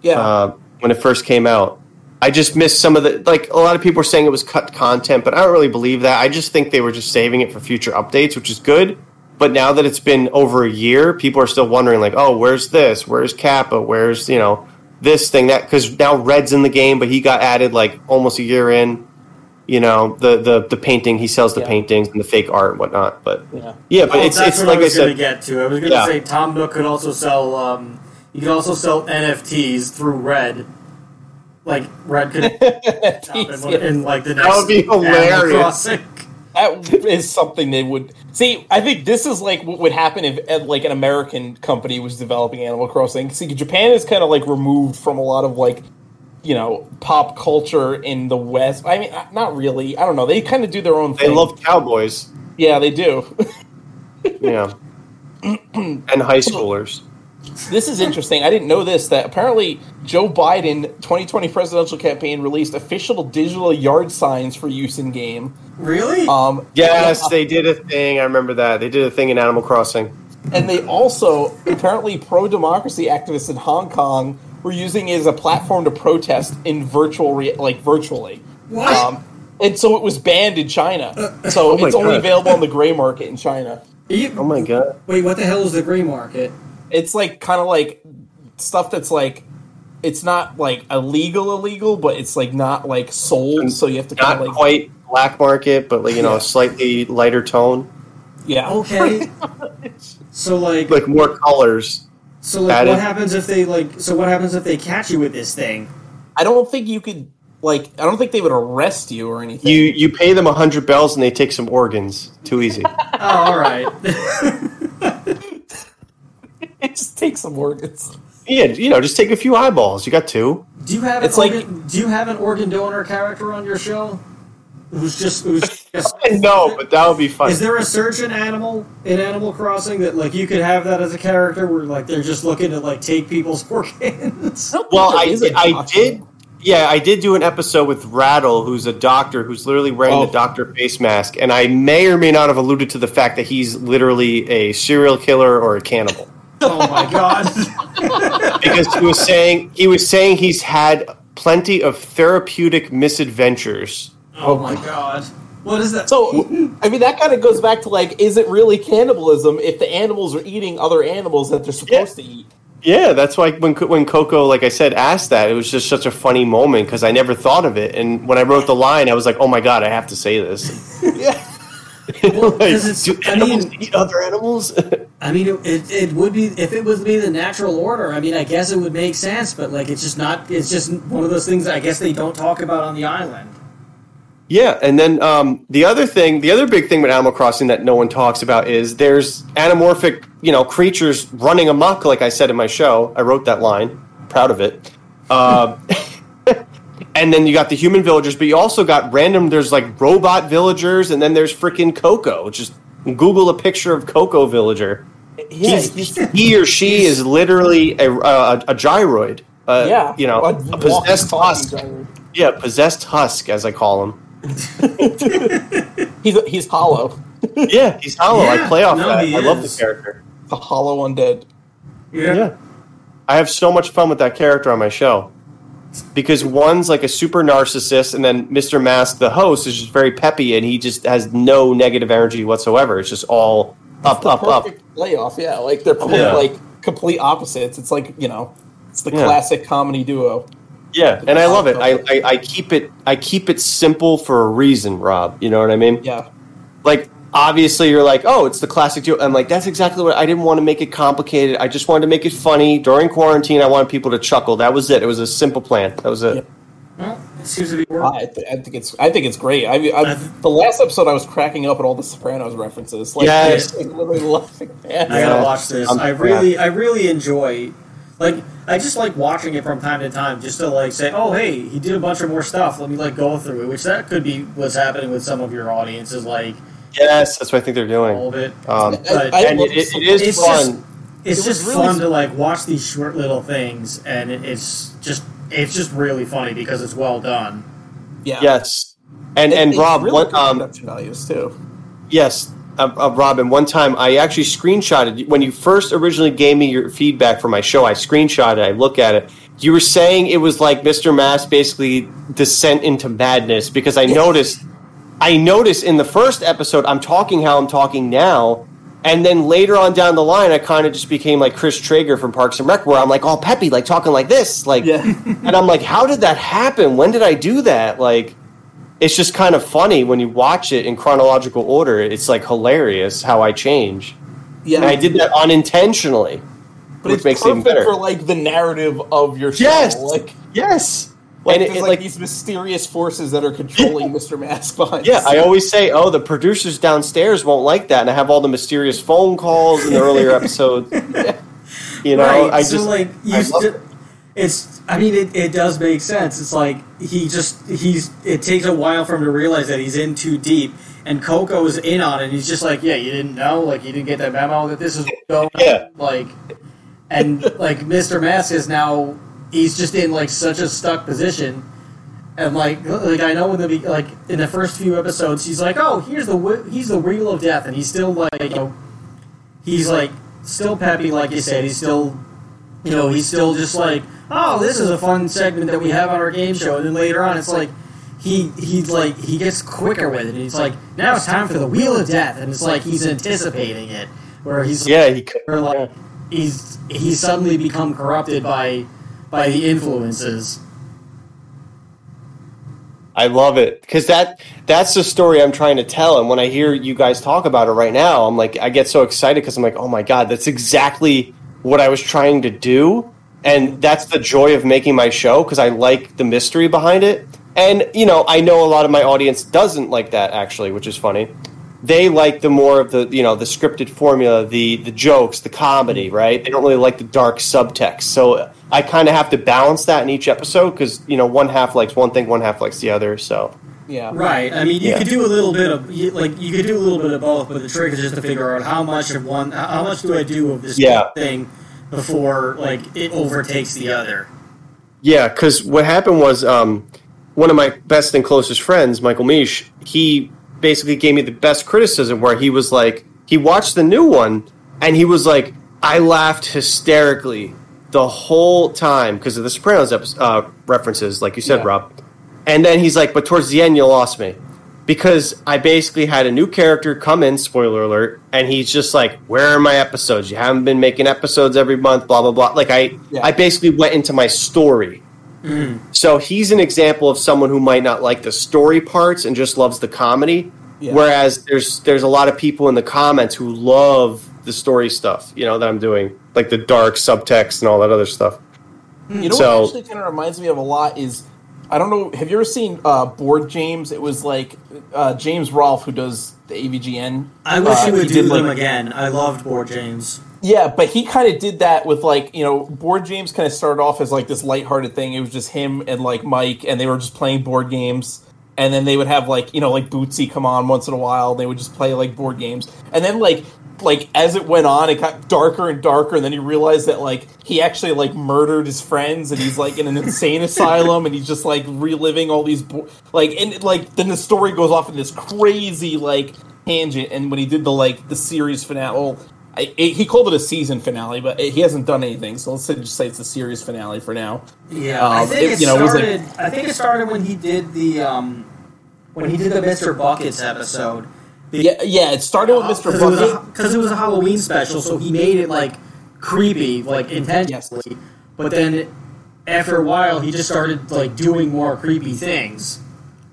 Yeah. uh, when it first came out. I just missed some of the like a lot of people were saying it was cut content, but I don't really believe that. I just think they were just saving it for future updates, which is good. But now that it's been over a year, people are still wondering like, "Oh, where's this? Where's Kappa? Where's, you know, this thing that cuz now Red's in the game, but he got added like almost a year in. You know, the the the painting, he sells the Yeah. paintings and the fake art and whatnot, but Yeah. yeah, but Oh, it's that's it's what like I I, was going to said, get to. I was going to Yeah. say Tom Nook could also sell. Um, you could also sell NFTs through Red. Like Red could happen yeah. in like the That would be hilarious. That is something they would see. I think this is like what would happen if uh, like an American company was developing Animal Crossing. See, Japan is kind of like removed from a lot of like you know pop culture in the West. I mean, uh, not really. I don't know. They kind of do their own they thing. love cowboys. yeah, they do. Yeah. and high schoolers. This is interesting. I didn't know this. That apparently Joe Biden 2020 presidential campaign released official digital yard signs for use in game. Really? Um, Yes, they did a thing. I remember that. They did a thing in Animal Crossing. and they also apparently pro democracy activists in Hong Kong were using it as a platform to protest in virtual, re- like virtually. What? Um, and so it was banned in China. so Oh it's only God. available on the gray market in China. Oh my god! Wait, what the hell is the gray market? It's like kind of like stuff that's like it's not like illegal illegal, but it's like not like sold. So you have to kind Not of like quite black market, but like you know, Yeah. a slightly lighter tone, yeah. Okay. so like, like more colors. so like, added. what happens if they like? So what happens if they catch you with this thing? I don't think you could like. I don't think they would arrest you or anything. You you pay them a hundred bells and they take some organs. Too easy. Oh, all right. just take some organs. yeah, you know, just take a few eyeballs. You got two. Do you have It's an like- organ, do you have an organ donor character on your show? Who's just who's just, no, but that would be fun. Is there a surgeon animal in Animal Crossing that like you could have that as a character where like they're just looking to like take people's organs? Well, I, Is I did. Yeah, I did do an episode with Rattle, who's a doctor who's literally wearing Oh. the doctor face mask, and I may or may not have alluded to the fact that he's literally a serial killer or a cannibal oh my god! because he was saying he was saying he's had plenty of therapeutic misadventures. Oh my god! What is that? So, I mean, that kind of goes back to like, is it really cannibalism if the animals are eating other animals that they're supposed to eat? Yeah, that's why when when Coco, like I said, asked that, it was just such a funny moment because I never thought of it, and when I wrote the line, I was like, "Oh my god, I have to say this." yeah. Like, 'cause it's- do I mean- eat other animals? I mean, it, it would be if it would be the natural order. I mean, I guess it would make sense, but like, it's just not. It's just one of those things. I guess they don't talk about on the island. Yeah, and then um, the other thing, the other big thing with Animal Crossing that no one talks about is there's anamorphic, you know, creatures running amok. Like I said in my show, I wrote that line, proud of it. Uh, and then you got the human villagers, but you also got random. There's like robot villagers, and then there's freaking Coco. Just Google a picture of Coco villager. Yeah, He's- he's- he or she is literally a, a, a gyroid. Uh, Yeah, you know, a a, possessed talking husk. gyroid. Yeah, possessed husk, as I call him. He's he's hollow. Yeah, he's hollow. I play off no, that. I love the character. The hollow undead. Yeah. I have so much fun with that character on my show. Because one's like a super narcissist, and then Mr. Mask, the host, is just very peppy, and he just has no negative energy whatsoever. It's just all up, up, up. Perfect layoff. Yeah, like they're both Yeah. like complete opposites. It's like you know, it's the Yeah. classic comedy duo. Yeah, and I love it. I, I, I keep it. I keep it simple for a reason, Rob. You know what I mean? Yeah. Like obviously, you're like, oh, it's the classic duo. I'm like, that's exactly what I didn't want to make it complicated. I just wanted to make it funny during quarantine. I wanted people to chuckle. That was it. It was a simple plan. That was it. Well, it seems to be working. I, th- I think it's I think it's great. I, I, the last episode I was cracking up at all the Sopranos references. Like, Yes. like, literally laughing. Man. I gotta watch this. I'm- I really, I really enjoy. Like, I just like watching it from time to time, just to like say, "Oh, hey, he did a bunch of more stuff. Let me like go through it." Which that could be what's happening with some of your audiences, like Yes, that's what I think they're doing. all of it. Um, But I and love it, it, it is It's fun. just- It's It just really fun to like watch these short little things, and it, it's just it's just really funny because it's well done. Yeah. yes, and It- and Rob, really one, good um, production values too. yes, uh, uh, Robin. One time, I actually screenshotted when you first originally gave me your feedback for my show. I screenshotted. it, I look at it. You were saying it was like Mr. Mask's basically descent into madness because I noticed. I notice in the first episode, I'm talking how I'm talking now. And then later on down the line, I kind of just became like Chris Traeger from Parks and Rec, where I'm like all peppy, like talking like this, like, Yeah. and I'm like, how did that happen? When did I do that? Like, it's just kind of funny when you watch it in chronological order. It's like hilarious how I change, Yeah. and I did that unintentionally, but which it's makes it even better. for like the narrative of your show. Yes! Like, yes, like and it, there's it, like, like these mysterious forces that are controlling Mr. Mask behind. Yeah, I always say, oh, the producers downstairs won't like that, and I have all the mysterious phone calls in the earlier episodes. You know, right? I so just like you I love st- it's. I mean, it, it does make sense. It's like he just he's. It takes a while for him to realize that he's in too deep, and Coco is in on it. And he's just like, yeah, you didn't know, like you didn't get that memo that this is going. Yeah. Like, and like Mr. Mask is now he's just in like such a stuck position. And like, like I know in the like in the first few episodes, he's like, "Oh, here's the he's the wheel of death," and he's still like, you know, he's like still peppy, like you said. He's still you know, he's still just like, oh, this is a fun segment that we have on our game show, and then later on, it's like he he's like he gets quicker with it. He's like, now it's time for the wheel of death, and it's like he's anticipating it, where he's Yeah, he like he's he's suddenly become corrupted by by the influences. I love it because that that's the story I'm trying to tell. And when I hear you guys talk about it right now, I'm like, I get so excited because I'm like, oh my god, that's exactly what I was trying to do, and that's the joy of making my show because I like the mystery behind it. And you know, I know a lot of my audience doesn't like that actually, which is funny. They like the more of the you know the scripted formula, the the jokes, the comedy, mm-hmm. right? They don't really like the dark subtext. So I kind of have to balance that in each episode because you know one half likes one thing, one half likes the other. So Yeah. Right. I mean, you Yeah. could do a little bit of you- like you could do a little bit of both, but the trick is just to figure out how much of one, how much do I do of this Yeah. thing before like it overtakes the other. Yeah, because what happened was um, one of my best and closest friends, Michael Misch, he basically gave me the best criticism where he was like, he watched the new one and he was like, I laughed hysterically the whole time because of the Sopranos episode, uh, references, like you said, Yeah. Rob. And then he's like, but towards the end, you lost me. Because I basically had a new character come in, spoiler alert, and he's just like, Where are my episodes? You haven't been making episodes every month, blah, blah, blah. Like, I, Yeah. I basically went into my story. So he's an example of someone who might not like the story parts and just loves the comedy. Yeah. Whereas there's there's a lot of people in the comments who love the story stuff, you know, that I'm doing, like the dark subtext and all that other stuff. You know So- what actually kind of reminds me of a lot is I don't know. Have you ever seen uh, Board James? It was like uh, James Rolfe who does the AVGN. I wish Uh, he would he do did, them like- again. I loved Board James. Yeah, but he kind of did that with like you know, Board James kind of started off as like this lighthearted thing. It was just him and like Mike, and they were just playing board games. And then they would have like you know like Bootsy come on once in a while. And they would just play like board games. And then like like as it went on, it got darker and darker. And then he realized that like he actually like murdered his friends, and he's like in an insane asylum, and he's just like reliving all these bo- like and like then the story goes off in this crazy like tangent. And when he did the like the series finale, well, I, it, he called it a season finale, but it, he hasn't done anything. So let's say, just say it's a series finale for now. Yeah, I Um, think it- know, was like- started. I think it started when he did the um, when he did the Mr. Buckets episode. Yeah, yeah. It started with Mr. Bucket. because it was a Halloween special, so he made it like creepy, like intentionally. But then after a while, he just started like doing more creepy things,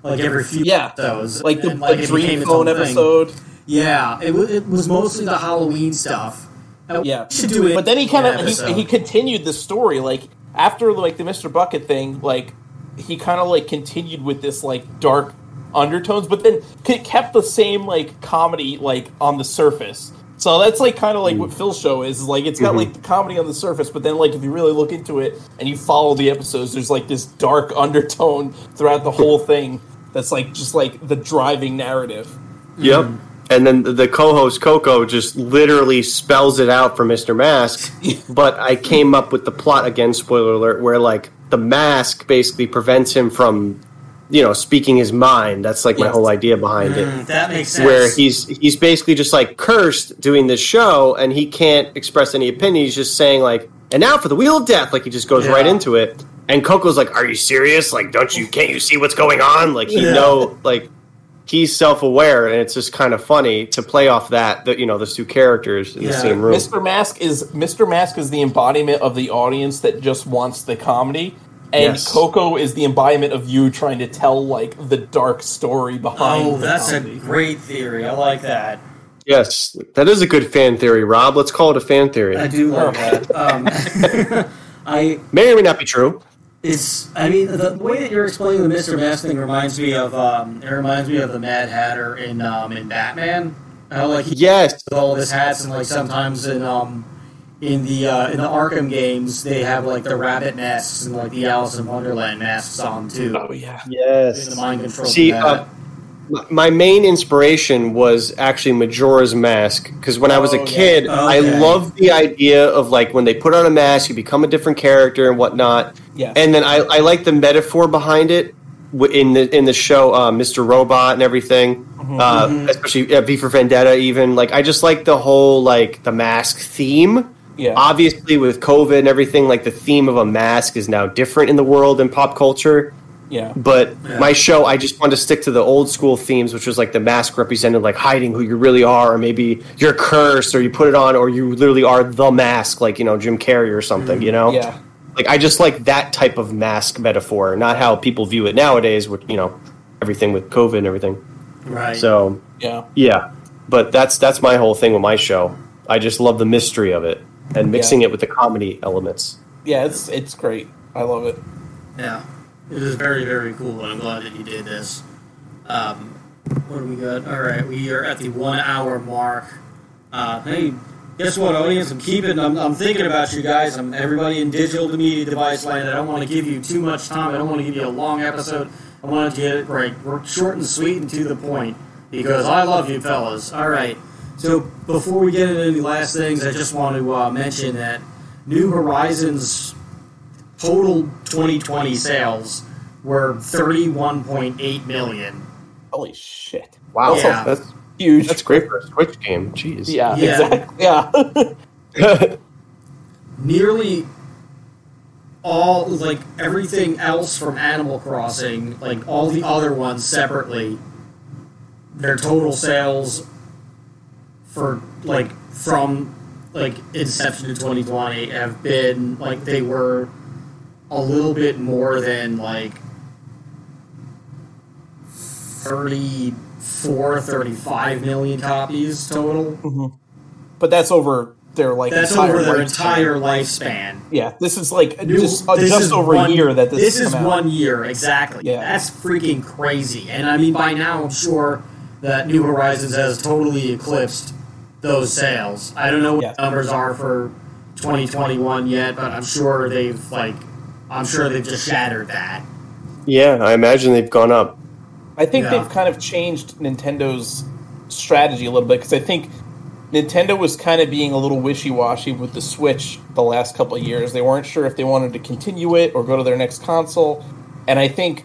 like every few Yeah. episodes, Like the- and, the it Dream Phone own thing. episode. Yeah, it, wa- it was mostly the Halloween stuff. And Yeah, should do it. But then he kind of he, he continued the story like after like the Mr. Bucket thing, like he kind of like continued with this like dark undertones, but then k- kept the same like comedy like on the surface. So that's like kind of like what Phil's show is. is like it's got Mhm. like the comedy on the surface, but then like if you really look into it and you follow the episodes, there's like this dark undertone throughout the whole thing. That's like just like the driving narrative. Yep. And then the- the co-host Coco just literally spells it out for Mr. Mask. but I came up with the plot again, spoiler alert, where like the mask basically prevents him from, you know, speaking his mind. That's like my Yes. whole idea behind it. Mm, that makes sense. Where he's he's basically just like cursed doing this show and he can't express any opinion. He's just saying like, and now for the wheel of death, like he just goes Yeah. right into it. And Coco's like, Are you serious? Like, don't you can't you see what's going on? Like he Yeah. know like he's self-aware and it's just kind of funny to play off that that you know those two characters in the same room Mr. Mask is Mr. Mask is the embodiment of the audience that just wants the comedy, and Yes. Coco is the embodiment of you trying to tell like the dark story behind. Oh, the that's a great theory. I like that. yes that is a good fan theory rob let's call it a fan theory I do like that. Um, I may or may not be true It's. I mean, the way that you're explaining the Mr. Mask thing reminds me of. Um, it reminds me of the Mad Hatter in um, in Batman. How like he yes with all of his hats and like sometimes in um in the uh, in the Arkham games they have like the rabbit masks and like the Alice in Wonderland masks on too. Oh yeah. yes The mind control. see uh, my- my main inspiration was actually majora's mask because when i was Oh, a yeah. kid i loved the idea of like when they put on a mask you become a different character and whatnot Yeah. and then i, I like the metaphor behind it in the in the show uh, mr robot and everything uh, especially uh, v for vendetta even like i just like the whole like the mask theme Yeah. Obviously, with COVID and everything, like the theme of a mask is now different in the world and pop culture. Yeah. But Yeah. my show, I just wanted to stick to the old school themes, which was like the mask represented like hiding who you really are, or maybe you're cursed, or you put it on, or you literally are the mask, like you know Jim Carrey or something. Mm. You know. Yeah. Like I just like that type of mask metaphor, not how people view it nowadays with you know everything with COVID and everything. Right. So Yeah. yeah, but that's that's my whole thing with my show. I just love the mystery of it and mixing Yeah. it with the comedy elements. Yeah, it's it's great. I love it. Yeah, it is very very cool, and I'm glad that you did this. Um, what do we got? All right, we are at the one hour mark. Uh, hey, guess what, audience? I'm keeping. I'm, I'm thinking about you guys. I'm everybody in digital to media device land. I don't want to give you too much time. I don't want to give you a long episode. I want to get it right, short and sweet and to the point because I love you, fellas. All right. So before we get into any last things, I just want to uh, mention that New Horizons total 2020 sales were 31.8 million. Holy shit! Wow, Yeah. that's huge. That's great for a Switch game. Jeez. Yeah, Yeah. exactly. Yeah. Nearly all, like everything else from Animal Crossing, like all the other ones separately, their total sales for like from like inception to 2020 have been like they were a little bit more than like 34 35 million copies total But that's over their like that's entire over their lifespan. entire lifespan Yeah, this is like New- just, uh, just is over one- a year that this, this is out. one year exactly Yeah. that's freaking crazy and i mean by now i'm sure that new horizons has totally eclipsed those sales i don't know what the numbers are for 2021 yet but i'm sure they've like i'm sure they've just shattered that Yeah, I imagine they've gone up. I think Yeah. they've kind of changed Nintendo's strategy a little bit because I think Nintendo was kind of being a little wishy-washy with the Switch the last couple of years. They weren't sure if they wanted to continue it or go to their next console. And I think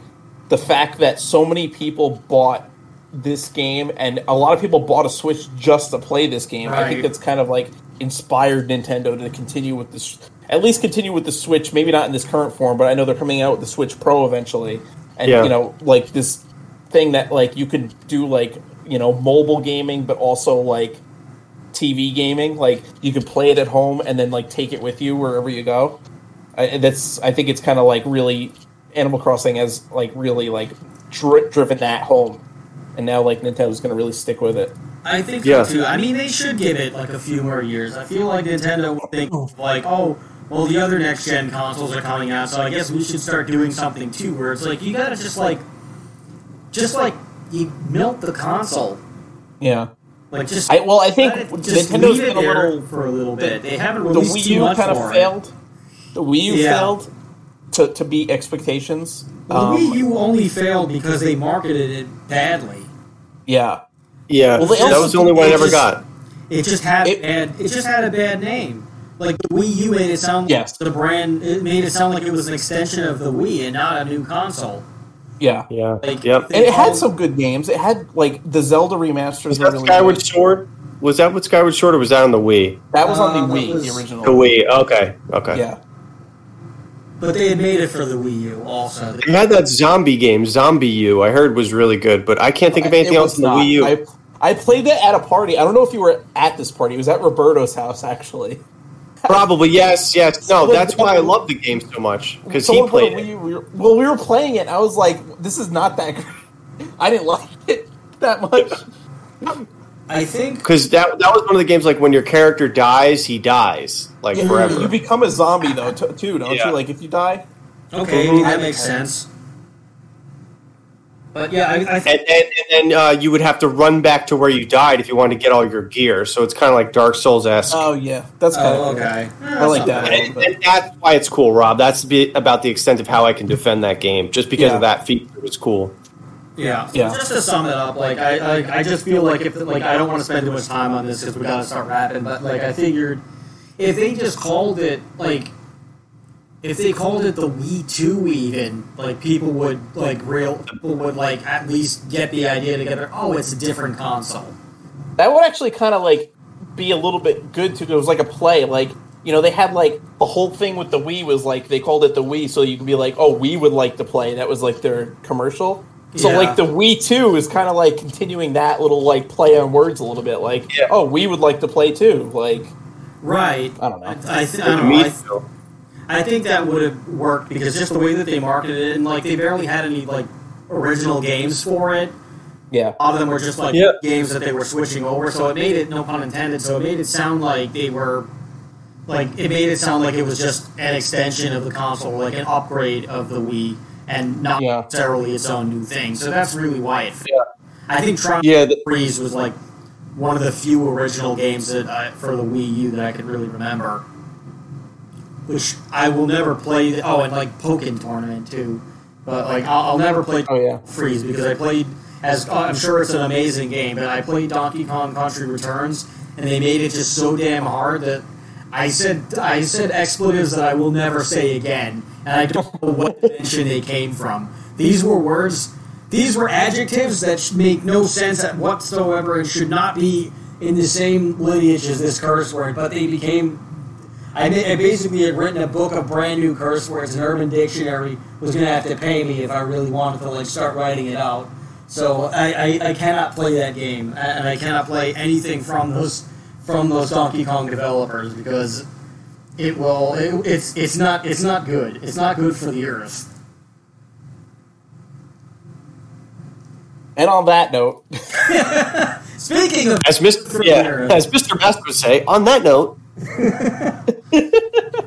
the fact that so many people bought this game and a lot of people bought a Switch just to play this game, I think Right. that's kind of like inspired Nintendo to continue with this at least continue with the Switch, maybe not in this current form, but I know they're coming out with the Switch Pro eventually. And Yeah. you know, like this thing that like you could do like, you know, mobile gaming but also like TV gaming, like you could play it at home and then like take it with you wherever you go. I, that's I think it's kind of like really Animal Crossing has like really like dri- driven that home. And now like Nintendo's going to really stick with it. I think Yeah. so too. I mean, they should give it like a few more years. I feel like Nintendo would think like, oh, well, the other next gen consoles are coming out, so I guess we should start doing something too. Where it's like you gotta just like, just like you milk the console. Yeah. Like just I, well, I think let it- just Nintendo's leave it been a there little for a little bit. They haven't released the released Wii too U much kind of for it. failed. The Wii U Yeah. failed to, to beat expectations. The Um, Wii U only failed because they marketed it badly. Yeah. Yeah, Well, that was the only one I ever just- got. It just had bad. It just had a bad name. Like the Wii U made it sound Yes. like the brand. It made it sound like it was an extension of the Wii and not a new console. Yeah. Yeah. Like, yep. And it had some good games. It had like the Zelda remasters. Was that really Skyward good. Sword? Was that what Skyward Sword or was that on the Wii? That was on Uh, the that Wii, was- the original. The Wii. Okay. Okay. Yeah. But they had made it for the Wii U also. They had that zombie game, ZombiU. I heard was really good, but I can't think of anything else was in the not. Wii U. I, I played it at a party. I don't know if you were at this party. It was at Roberto's house, actually. Probably yes, yes. No, Someone- that's why I love the game so much because he Someone put a played it. Wii U- we were- well, we were playing it. And I was like, "This is not that great." I didn't like it that much. I think Because that that was one of the games like when your character dies, he dies like You- forever. You become a zombie though, t- too, don't Yeah. you? Like if you die. Okay, Mhm. that makes sense. But yeah, I, I and, and, and then uh, you would have to run back to where you died if you wanted to get all your gear. So it's kind of like Dark Souls esque. Oh yeah, that's kind Oh, of okay. I like that. and, bit. and that's why it's cool, Rob. That's about the extent of how I can defend that game, just because Yeah. of that feature. It was cool. Yeah. Yeah. Just to sum it up, like I, I, I just feel like if like I don't want to spend too much time on this because we got to start wrapping. But like I figured, if they just called it like. If they called it the Wii Two, even like people would like real people would like at least get the idea together. Oh, it's a different console. That would actually kind of like be a little bit good too. It was like a play. Like you know, they had like the whole thing with the Wii was like they called it the Wii, so you could be like, oh, we would like to play. That was like their commercial. So Yeah. like the Wii Two is kind of like continuing that little like play on words a little bit, like, oh, we would like to play too. Like, Right. I don't know. I, th- I don't know. I, th- I think that would have worked because just the way that they marketed it, and like they barely had any like original games for it. Yeah. A lot of them were just like Yeah. games that they were switching over, so it made it no pun intended. So it made it sound like they were like it made it sound like it was just an extension of the console, like an upgrade of the Wii, and not necessarily its own new thing. So that's really why it. Fit. I think Tron Yeah, the- Freeze was like one of the few original games that I, for the Wii U that I can really remember. Which I will never play. Oh, and like Pokken Tournament too. But like I'll, I'll never play Oh, yeah. Freeze because I played as uh, I'm sure it's an amazing game, but I played Donkey Kong Country Returns and they made it just so damn hard that I said I said expletives that I will never say again, and I don't know what dimension they came from. These were words. These were adjectives that make no sense at whatsoever and should not be in the same lineage as this curse word, but they became I, I basically had written a book of brand new curse words, An Urban Dictionary was going to have to pay me if I really wanted to like start writing it out. So I, I, I cannot play that game, and I cannot play anything from those from those Donkey Kong developers because it will it, it's it's not it's not good. It's not good for the earth. and on that note, Speaking of As Mr. Yeah, as Mr. Master would say, on that note,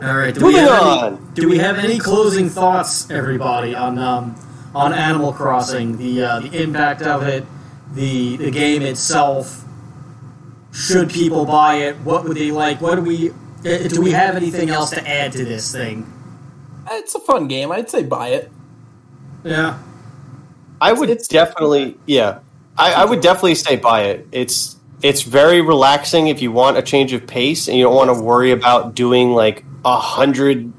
All right. Do we, have on. Any, do we have any closing thoughts, everybody, on um, on Animal Crossing? The uh, the impact of it, the the game itself. Should people buy it? What would they like? What do we? Uh, Do we have anything else to add to this thing? it's a fun game. I'd say buy it. Yeah. I would it's, definitely, yeah, I, I would definitely say buy it. It's it's very relaxing if you want a change of pace and you don't want to worry about doing like a hundred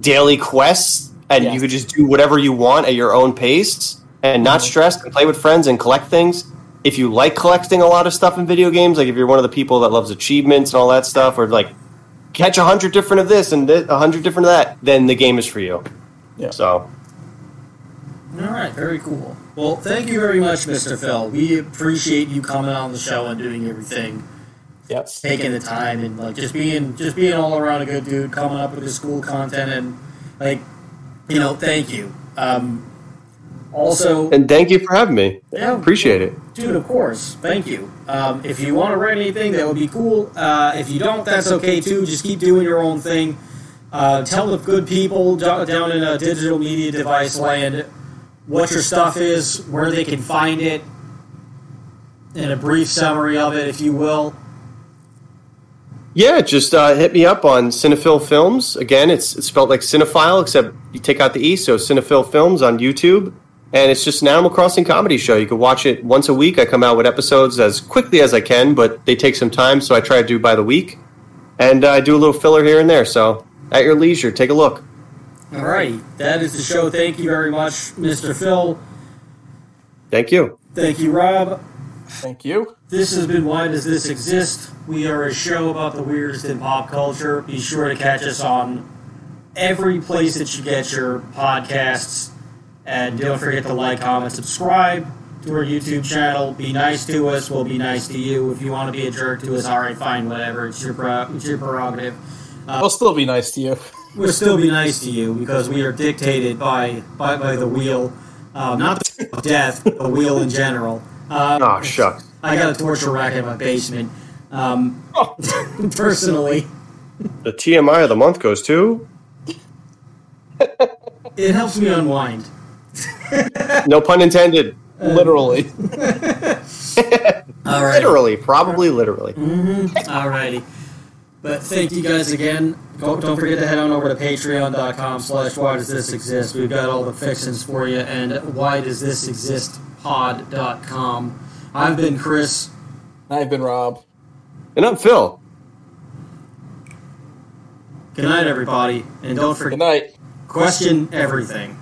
daily quests, and you could just do whatever you want at your own pace and not stress and play with friends and collect things. If you like collecting a lot of stuff in video games, like if you're one of the people that loves achievements and all that stuff, or like catch a hundred different of this and a hundred different of that, then the game is for you. Yeah. So All right. Very cool. Well, thank you very much, Mr. Phil. We appreciate you coming on the show and doing everything. Yep. Taking the time and like just being just being all around a good dude, coming up with the school content and like you know, thank you. Um, also, and thank you for having me. Yeah. Appreciate it. Dude, of course. Thank you. Um, if you want to write anything, that would be cool. Uh, if you don't, that's okay too. Just keep doing your own thing. Uh, tell the good people down in a digital media device land what your stuff is, where they can find it, and a brief summary of it, if you will. Yeah, just uh, hit me up on Cinephil Films. Again, it's, it's spelled like cinephile, except you take out the E, so Cinephil Films on YouTube. And it's just an Animal Crossing comedy show. You can watch it once a week. I come out with episodes as quickly as I can, but they take some time, so I try to do by the week. And uh, I do a little filler here and there, so at your leisure, take a look. All right. That is the show. Thank you very much, Mr. Phil. Thank you. Thank you, Rob. Thank you. This has been Why Does This Exist? We are a show about the weirdest in pop culture. Be sure to catch us on every place that you get your podcasts. And don't forget to like, comment, subscribe to our YouTube channel. Be nice to us. We'll be nice to you. If you want to be a jerk to us, all right, fine, whatever. It's your, pro- it's your prerogative. Uh, We'll still be nice to you. we'll still be nice to you because we are dictated by by, by the wheel, um, not the of death, but the wheel in general. Um, Oh, shucks. I got a torture rack in my basement. Um, personally, The TMI of the month goes to. it helps me unwind. No pun intended. Literally. All right. Literally. Probably literally. Mm-hmm. Alrighty. But thank you guys again. Go, don't forget to head on over to patreon.com slash why does this exist. We've got all the fixings for you and why does this exist pod.com. I've been Chris. I've been Rob. And I'm Phil. Good night, everybody. And don't forget, Good night. question everything.